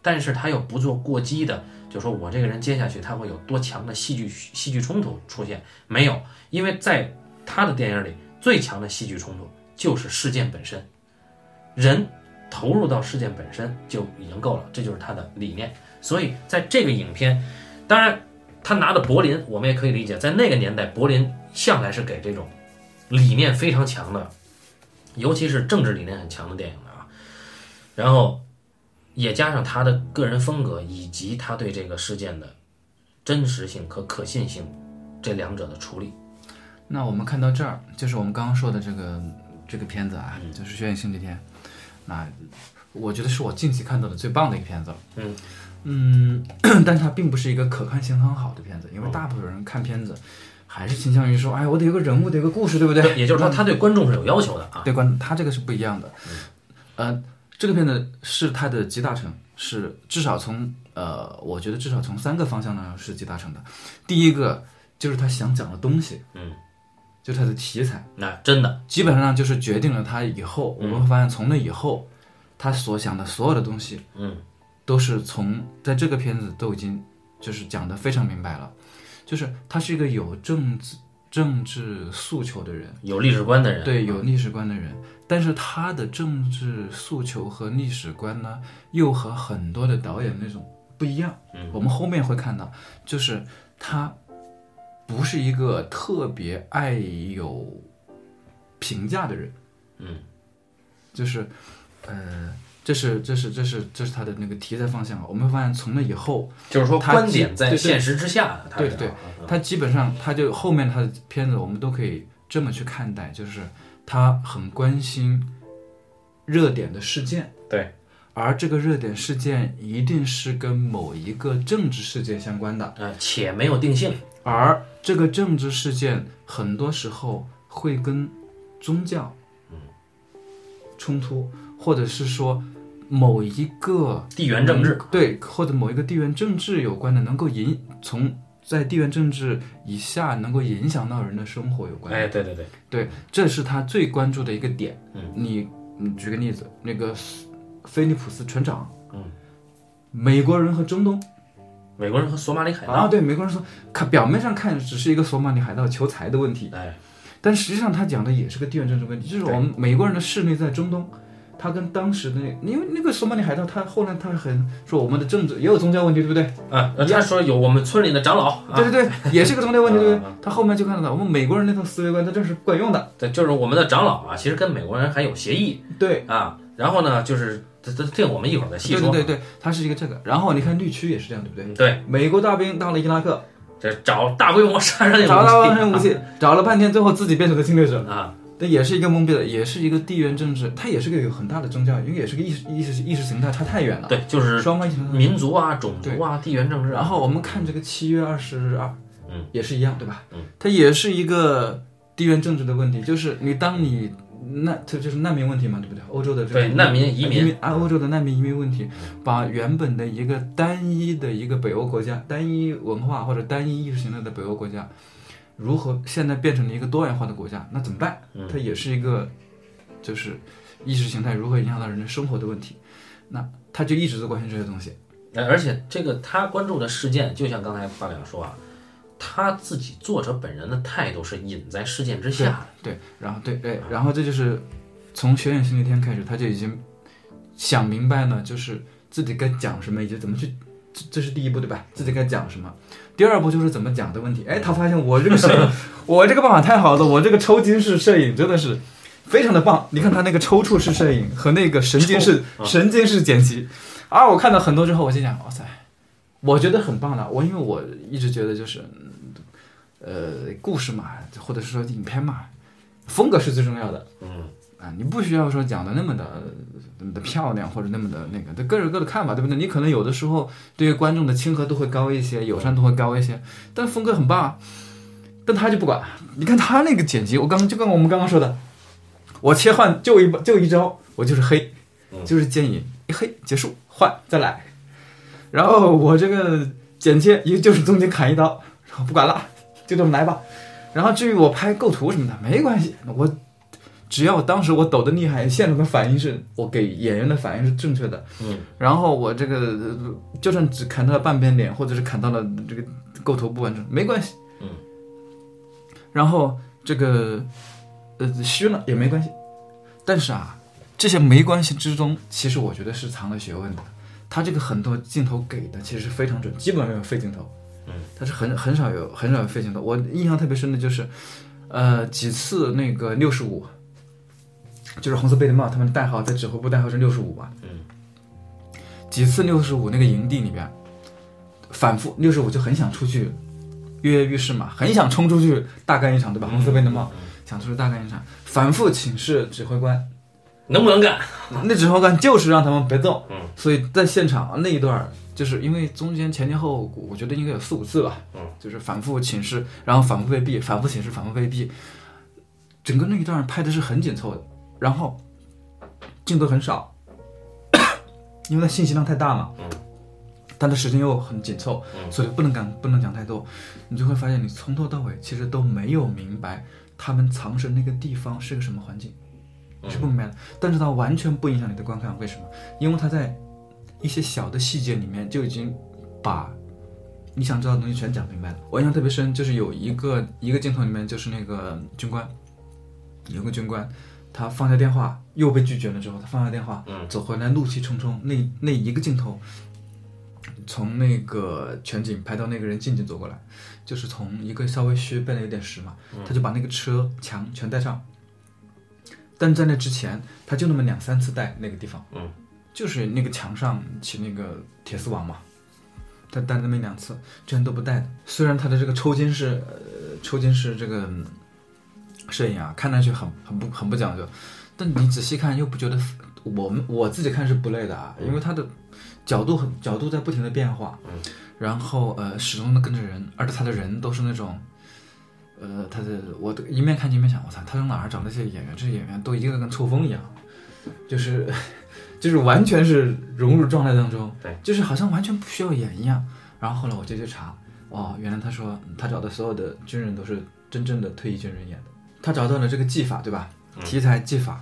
但是他又不做过激的。就说我这个人接下去他会有多强的戏剧戏剧冲突出现？没有，因为在他的电影里最强的戏剧冲突就是事件本身，人投入到事件本身就已经够了，这就是他的理念。所以在这个影片，当然他拿的柏林，我们也可以理解，在那个年代，柏林向来是给这种理念非常强的，尤其是政治理念很强的电影的啊。然后。也加上他的个人风格，以及他对这个事件的真实性和可信性这两者的处理。那我们看到这儿，就是我们刚刚说的这个这个片子啊，就是《血影星期天》。那我觉得是我近期看到的最棒的一个片子。嗯嗯，但它并不是一个可看性很好的片子，因为大部分人看片子还是倾向于说，哎，我得有个人物，得有个故事，对不对？也就是说，他对观众是有要求的啊。对观，他这个是不一样的。嗯。这个片子是它的集大成，是至少从呃，我觉得至少从三个方向呢是集大成的。第一个就是他想讲的东西，嗯，就它的题材，那真的基本上就是决定了他以后，我们会发现从那以后，他所想的所有的东西，嗯，都是从在这个片子都已经就是讲的非常明白了，就是他是一个有政治政治诉求的人，有历史观的人，对，有历史观的人。但是他的政治诉求和历史观呢，又和很多的导演那种不一样。嗯，我们后面会看到，就是他不是一个特别爱有评价的人。嗯，就是呃，这是这是这是这是他的那个题材方向。我们会发现，从那以后，就是说观点在现实之下。对对，他基本上他就后面他的片子，我们都可以这么去看待，就是。他很关心热点的事件，对，而这个热点事件一定是跟某一个政治事件相关的，呃，且没有定性。而这个政治事件很多时候会跟宗教，嗯，冲突，或者是说某一个地缘政治，对，或者某一个地缘政治有关的，能够影从。在地缘政治以下能够影响到人的生活有关。哎，对对对，对，这是他最关注的一个点。嗯，你，你举个例子，那个菲利普斯船长，嗯，美国人和中东，美国人和索马里海盗。啊，对，美国人说，看表面上看只是一个索马里海盗求财的问题，哎，但实际上他讲的也是个地缘政治问题，就是我们美国人的势力在中东。他跟当时的那，因为那个索马里海盗，他后来他很说我们的政治也有宗教问题，对不对？啊，他说有我们村里的长老，对对对，也是个宗教问题，对不对？他后面就看到了，我们美国人那套思维观，他这是管用的。对，就是我们的长老啊，其实跟美国人还有协议。对啊，然后呢，就是这这这我们一会儿再细说。对对对，他是一个这个。然后你看绿区也是这样，对不对？对，美国大兵到了伊拉克，这找大规模杀伤性武器，找武器，找了半天，最后自己变成了侵略者啊。那也是一个懵逼的，也是一个地缘政治，它也是个有很大的宗教，因为也是个意识意识意识形态差太远了。对，就是双方民族啊、种族啊、地缘政治。然后我们看这个七月二十二，嗯，也是一样，对吧？嗯，它也是一个地缘政治的问题，就是你当你难，这就是难民问题嘛，对不对？欧洲的这对难民移民啊，欧洲的难民移民问题，把原本的一个单一的一个北欧国家、单一文化或者单一意识形态的北欧国家。如何现在变成了一个多元化的国家？那怎么办？它也是一个，就是意识形态如何影响到人的生活的问题。那他就一直在关心这些东西。而且这个他关注的事件，就像刚才八两说啊，他自己作者本人的态度是隐在事件之下的。对，然后对对，然后这就是从《学院星期天》开始，他就已经想明白呢，就是自己该讲什么以及怎么去。这这是第一步，对吧？自己该讲什么。第二步就是怎么讲的问题。哎，他发现我这个摄影，我这个办法太好了，我这个抽筋式摄影真的是非常的棒。你看他那个抽搐式摄影和那个神经式神经式剪辑，啊，我看到很多之后，我心想，哇塞，我觉得很棒的。我因为我一直觉得就是呃故事嘛，或者是说影片嘛，风格是最重要的。嗯啊，你不需要说讲的那么的那么的漂亮，或者那么的那个，这各有各的看法，对不对？你可能有的时候对于观众的亲和度会高一些，友善度会高一些，但风格很棒啊。但他就不管，你看他那个剪辑，我刚就跟我们刚刚说的，我切换就一就一招，我就是黑，就是剪影一黑结束，换再来，然后我这个剪切一就是中间砍一刀，然后不管了，就这么来吧。然后至于我拍构图什么的没关系，我只要当时我抖的厉害，现场的反应是我给演员的反应是正确的，嗯，然后我这个呃就算只砍到了半边脸，或者是砍到了这个构图不完整，没关系，嗯，然后这个呃虚了也没关系，但是啊，这些没关系之中，其实我觉得是藏了学问的。他这个很多镜头给的其实非常准，基本上没有废镜头。嗯，他是很很少有很少有废镜头。我印象特别深的就是，呃，几次那个六十五，就是红色贝雷帽他们的代号在指挥部代号是六十五嘛。嗯，几次六十五那个营地里边，反复六十五就很想出去跃跃欲试嘛，很想冲出去大干一场，对吧？红色贝雷帽想出去大干一场，反复请示指挥官，能不能干？那指挥官就是让他们别动，嗯，所以在现场那一段，就是因为中间前前后后，我觉得应该有四五次吧，嗯，就是反复请示，然后反复被毙，反复请示，反复被毙，整个那一段拍的是很紧凑的，然后镜头很少，因为它信息量太大嘛，嗯，但它时间又很紧凑，嗯所以不能讲不能讲太多，你就会发现你从头到尾其实都没有明白他们藏身那个地方是个什么环境。是不明白的，但是它完全不影响你的观看，为什么？因为它在一些小的细节里面就已经把你想知道的东西全讲明白了。我印象特别深，就是有一个一个镜头里面，就是那个军官，有个军官，他放下电话又被拒绝了之后，他放下电话，嗯走回来怒气冲冲，那那一个镜头，从那个全景拍到那个人静静走过来，就是从一个稍微虚变得有点实嘛，他就把那个车墙全带上。但在那之前，他就那么两三次带那个地方，嗯，就是那个墙上起那个铁丝网嘛，他带那么一两次，之前都不带的。虽然他的这个抽筋是，呃，抽筋是这个嗯摄影啊，看上去很很不很不讲究，但你仔细看又不觉得，我们我自己看是不累的啊，因为它的角度很角度在不停的变化，嗯，然后呃始终的跟着人，而且他的人都是那种。呃，他的我的一面看一面想，我操，他从哪儿找那些演员？这些演员都一个个跟抽风一样，就是 就是完全是融入状态当中，对，就是好像完全不需要演一样。然后后来我就去查，哦，原来他说他找的所有的军人都是真正的退役军人演的。他找到了这个技法，对吧？题材技法，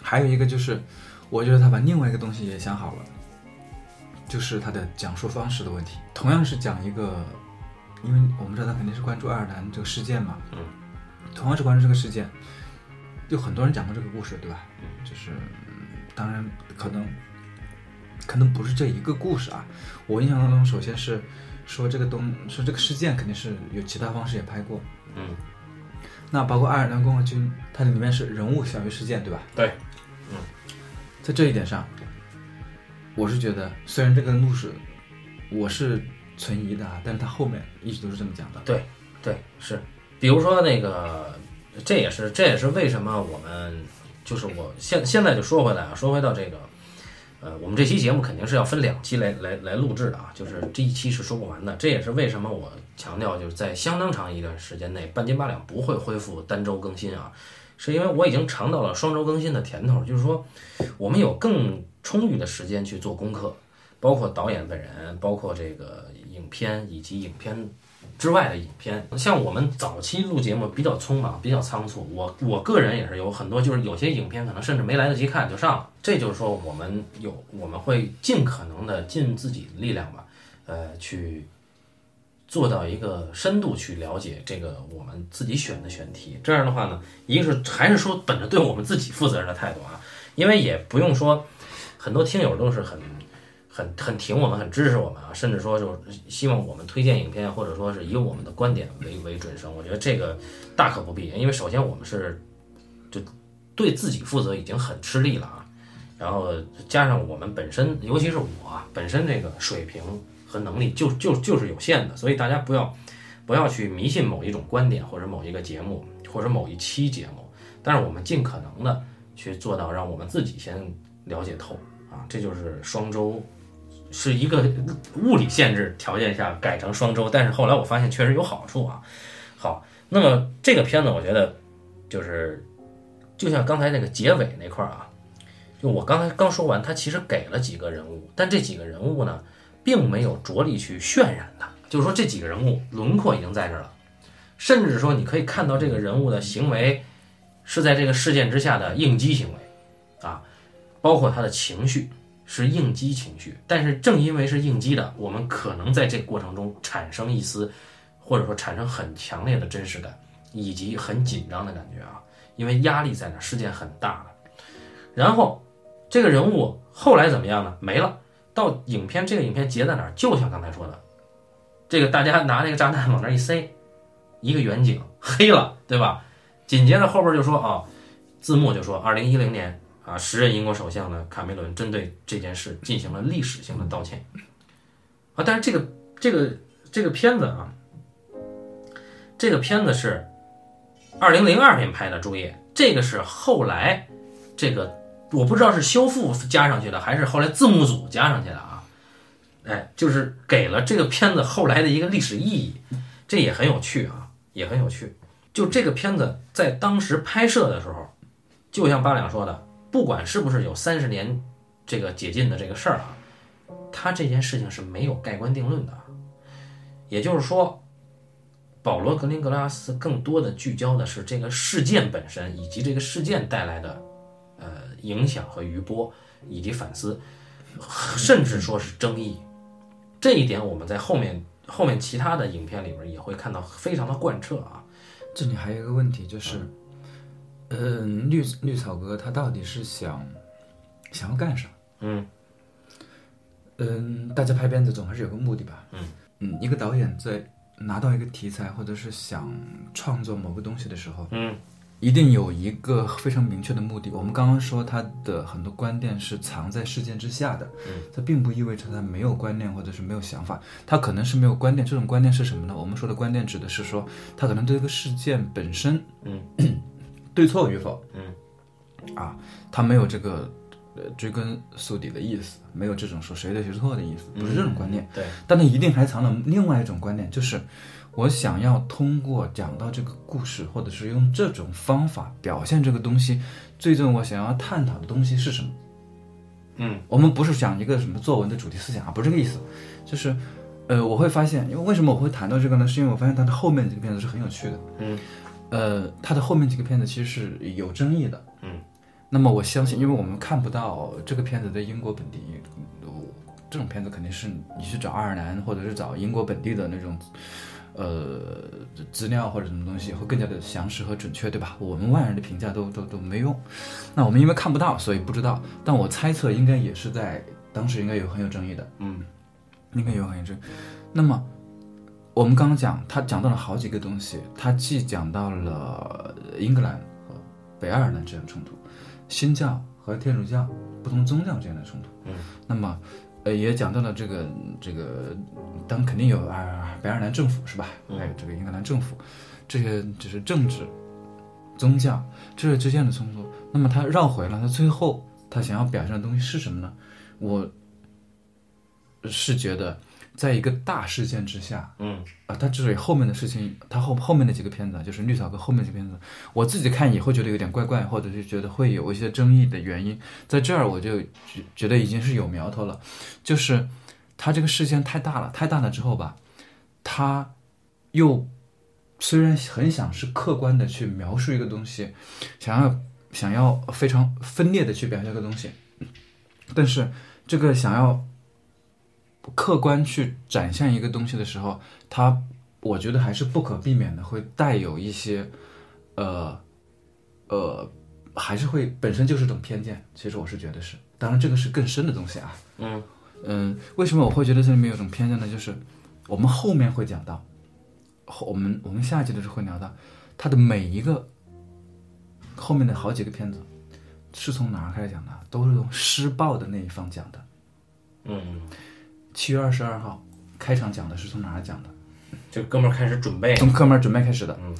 还有一个就是，我觉得他把另外一个东西也想好了，就是他的讲述方式的问题。同样是讲一个。因为我们知道他肯定是关注爱尔兰这个事件嘛，嗯，同样是关注这个事件，有很多人讲过这个故事，对吧？嗯，就是，当然可能，可能不是这一个故事啊。我印象当中，首先是说这个东，说这个事件肯定是有其他方式也拍过，嗯，那包括爱尔兰共和军，它里面是人物小于事件，对吧？对，嗯，在这一点上，我是觉得，虽然这个故事，我是。存疑的啊，但是它后面一直都是这么讲的。对，对，是，比如说那个，这也是这也是为什么我们就是我现现在就说回来啊，说回到这个，呃，我们这期节目肯定是要分两期来来来录制的啊，就是这一期是说不完的。这也是为什么我强调就是在相当长一段时间内，半斤八两不会恢复单周更新啊，是因为我已经尝到了双周更新的甜头，就是说我们有更充裕的时间去做功课，包括导演本人，包括这个。影片以及影片之外的影片，像我们早期录节目比较匆忙，比较仓促。我我个人也是有很多，就是有些影片可能甚至没来得及看就上了。这就是说，我们有我们会尽可能的尽自己的力量吧，呃，去做到一个深度去了解这个我们自己选的选题。这样的话呢，一个是还是说本着对我们自己负责任的态度啊，因为也不用说很多听友都是很。很很挺我们，很支持我们啊，甚至说就是希望我们推荐影片，或者说是以我们的观点为为准绳。我觉得这个大可不必，因为首先我们是就对自己负责，已经很吃力了啊。然后加上我们本身，尤其是我本身这个水平和能力就就就是有限的，所以大家不要不要去迷信某一种观点或者某一个节目或者某一期节目，但是我们尽可能的去做到让我们自己先了解透啊，这就是双周。是一个物理限制条件下改成双周，但是后来我发现确实有好处啊。好，那么这个片子我觉得就是就像刚才那个结尾那块儿啊，就我刚才刚说完，他其实给了几个人物，但这几个人物呢，并没有着力去渲染它，就是说这几个人物轮廓已经在这儿了，甚至说你可以看到这个人物的行为是在这个事件之下的应激行为啊，包括他的情绪。是应激情绪，但是正因为是应激的，我们可能在这过程中产生一丝，或者说产生很强烈的真实感，以及很紧张的感觉啊，因为压力在那，事件很大了。然后这个人物后来怎么样呢？没了。到影片这个影片结在哪儿？就像刚才说的，这个大家拿那个炸弹往那一塞，一个远景黑了，对吧？紧接着后边就说啊，字幕就说二零一零年。啊，时任英国首相的卡梅伦针对这件事进行了历史性的道歉。啊，但是这个这个这个片子啊，这个片子是二零零二年拍的《注意》，这个是后来这个我不知道是修复加上去的，还是后来字幕组加上去的啊？哎，就是给了这个片子后来的一个历史意义，这也很有趣啊，也很有趣。就这个片子在当时拍摄的时候，就像八两说的。不管是不是有三十年这个解禁的这个事儿啊，他这件事情是没有盖棺定论的。也就是说，保罗格林格拉斯更多的聚焦的是这个事件本身，以及这个事件带来的呃影响和余波，以及反思，甚至说是争议。这一点我们在后面后面其他的影片里边也会看到非常的贯彻啊。这里还有一个问题就是。嗯，绿绿草哥他到底是想想要干啥？嗯嗯，大家拍片子总还是有个目的吧？嗯嗯，一个导演在拿到一个题材或者是想创作某个东西的时候，嗯，一定有一个非常明确的目的。我们刚刚说他的很多观念是藏在事件之下的，嗯，这并不意味着他没有观念或者是没有想法，他可能是没有观念。这种观念是什么呢？我们说的观念指的是说他可能对这个事件本身，嗯。对错与否？嗯，啊，他没有这个呃追根溯底的意思，没有这种说谁对谁错的意思，不是这种观念。对，但他一定还藏了另外一种观念，就是我想要通过讲到这个故事，或者是用这种方法表现这个东西，最终我想要探讨的东西是什么？嗯，我们不是讲一个什么作文的主题思想啊，不是这个意思，就是呃，我会发现，因为为什么我会谈到这个呢？是因为我发现它的后面这个片子是很有趣的。嗯。呃，他的后面几个片子其实是有争议的，嗯，那么我相信，因为我们看不到这个片子在英国本地，这种片子肯定是你去找爱尔兰或者是找英国本地的那种，呃，资料或者什么东西会更加的详实和准确，对吧？我们外人的评价都都都没用，那我们因为看不到，所以不知道，但我猜测应该也是在当时应该有很有争议的，嗯，应该有很有争，那么。我们刚刚讲，他讲到了好几个东西，他既讲到了英格兰和北爱尔兰之间的冲突，新教和天主教不同宗教之间的冲突，嗯，那么，呃，也讲到了这个这个，当然肯定有啊，北爱尔兰政府是吧？还有这个英格兰政府，这些只是政治、宗教这之间的冲突。那么他绕回了，他最后他想要表现的东西是什么呢？我是觉得。在一个大事件之下，嗯啊，他之所以后面的事情，他后后面的几个片子，就是绿草哥后面几个片子，我自己看也会觉得有点怪怪，或者是觉得会有一些争议的原因，在这儿我就觉觉得已经是有苗头了，就是他这个事件太大了，太大了之后吧，他又虽然很想是客观的去描述一个东西，想要想要非常分裂的去表现一个东西，但是这个想要。客观去展现一个东西的时候，它我觉得还是不可避免的会带有一些，呃，呃，还是会本身就是种偏见。其实我是觉得是，当然这个是更深的东西啊。嗯嗯，为什么我会觉得这里面有种偏见呢？就是我们后面会讲到，后我们我们下一集的时候会聊到，它的每一个后面的好几个片子是从哪儿开始讲的？都是从施暴的那一方讲的。嗯。七月二十二号，开场讲的是从哪儿讲的？这哥们儿开始准备从哥们儿准备开始的。嗯，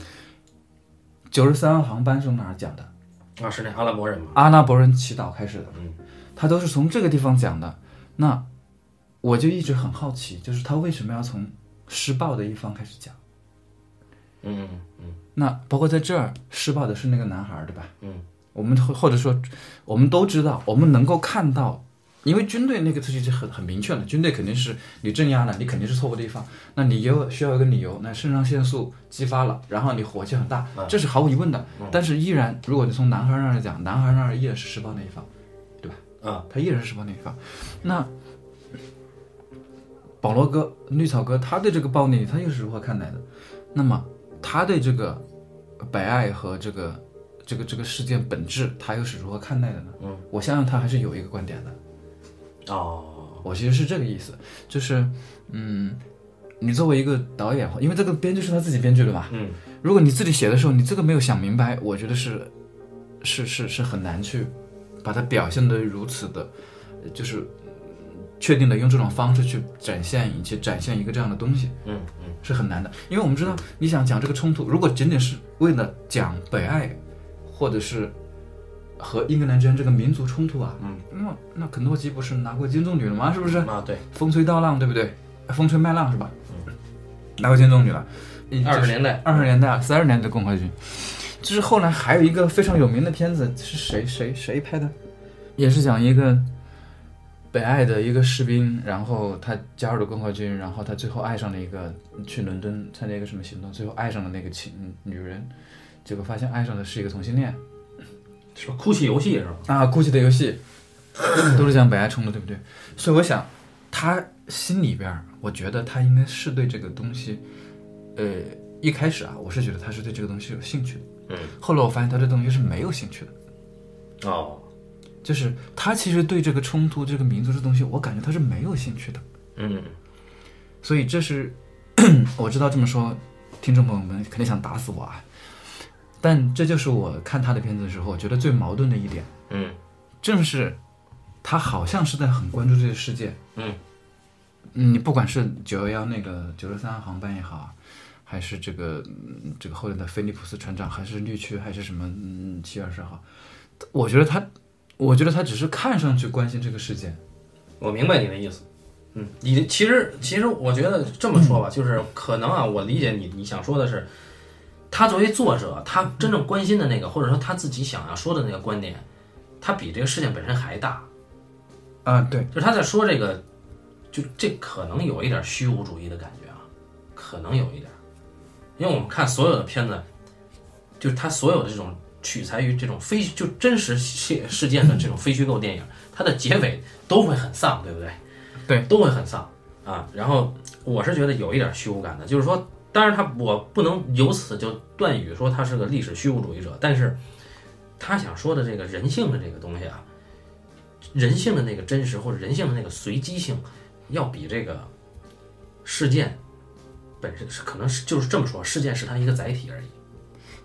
九十三号航班是从哪儿讲的？啊，是那阿拉伯人吗？阿拉伯人祈祷开始的。嗯，他都是从这个地方讲的。那我就一直很好奇，就是他为什么要从施暴的一方开始讲？嗯嗯嗯那包括在这儿施暴的是那个男孩儿，对吧？嗯，我们或或者说，我们都知道，我们能够看到，因为军队那个东西是很很明确的，军队肯定是你镇压了，你肯定是错误的一方，那你有需要一个理由，那肾上腺素激发了，然后你火气很大，这是毫无疑问的。但是依然，如果你从男孩儿那儿讲，男孩儿那儿依然是施暴那一方，对吧？啊，他依然是施暴那一方。那保罗哥、绿草哥，他对这个暴力他又是如何看待的？那么他对这个白爱和这个这个这个事件本质，他又是如何看待的呢？嗯，我相信他还是有一个观点的。哦，我其实是这个意思，就是嗯，你作为一个导演，因为这个编剧是他自己编剧的嘛，嗯。如果你自己写的时候，你这个没有想明白，我觉得是是是是很难去把它表现得如此的，呃就是嗯确定的用这种方式去展现，以及展现一个这样的东西。嗯嗯。是很难的，因为我们知道，你想讲这个冲突，如果仅仅是为了讲北爱，或者是和英格兰之间这个民族冲突啊，嗯，那那肯诺基不是拿过金棕榈了吗？是不是？啊，对，风吹稻浪，对不对？风吹麦浪是吧？嗯拿过金棕榈了。二十年代，二十年代、三十年代的共和军，就是后来还有一个非常有名的片子是谁谁谁拍的，也是讲一个北爱的一个士兵，然后他加入了共和军，然后他最后爱上了一个去伦敦参加一个什么行动，最后爱上了那个情女人，结果发现爱上的是一个同性恋是哭泣游戏是吧？啊，哭泣的游戏 都是讲北爱冲的，对不对？所以我想他心里边儿，我觉得他应该是对这个东西。呃，一开始啊，我是觉得他是对这个东西有兴趣的。嗯，后来我发现他对东西是没有兴趣的，哦，就是他其实对这个冲突、这个民族这东西，我感觉他是没有兴趣的。嗯所以这是 我知道这么说，听众朋友们肯定想打死我啊。但这就是我看他的片子的时候，我觉得最矛盾的一点，嗯正是他好像是在很关注这个世界。嗯嗯，你不管是九幺幺那个九十三航班也好，还是这个嗯这个后来的菲利普斯船长，还是绿区，还是什么嗯七二十号，我觉得他，我觉得他只是看上去关心这个世界。我明白你的意思。嗯，你其实其实我觉得这么说吧，就是可能啊，我理解你你想说的是，他作为作者，他真正关心的那个，或者说他自己想要说的那个观点，他比这个事件本身还大。啊，对，就是他在说这个，就这可能有一点虚无主义的感觉啊，可能有一点，因为我们看所有的片子，就是他所有的这种取材于这种非就真实事事件的这种非虚构电影，它的结尾都会很丧，对不对？对，都会很丧啊。然后我是觉得有一点虚无感的，就是说，当然他我不能由此就断语说他是个历史虚无主义者，但是他想说的这个人性的这个东西啊。人性的那个真实或者人性的那个随机性，要比这个事件本身是可能是就是这么说，事件是它一个载体而已。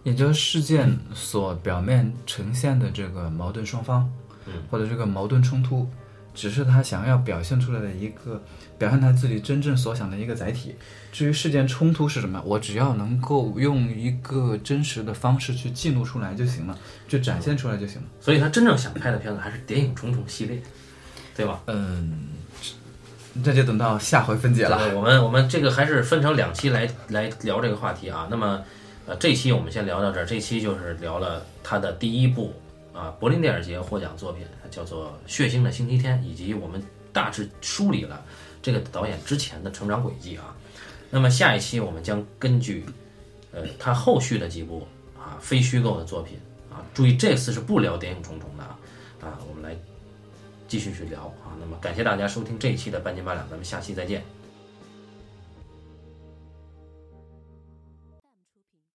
也就是事件所表面呈现的这个矛盾双方，嗯，或者这个矛盾冲突，只是他想要表现出来的一个表现他自己真正所想的一个载体。至于事件冲突是什么，我只要能够用一个真实的方式去记录出来就行了，就展现出来就行了。所以他真正想拍的片子还是《谍影重重》系列，对吧？嗯，这就等到下回分解了。对我们我们这个还是分成两期来来聊这个话题啊。那么，呃，这期我们先聊到这儿。这期就是聊了他的第一部啊柏林电影节获奖作品，叫做《血腥的星期天》，以及我们大致梳理了这个导演之前的成长轨迹啊。那么下一期我们将根据呃他后续的几部啊非虚构的作品啊，注意这次是不聊《谍影重重》的啊啊，我们来继续去聊啊。那么感谢大家收听这一期的半斤八两，咱们下期再见。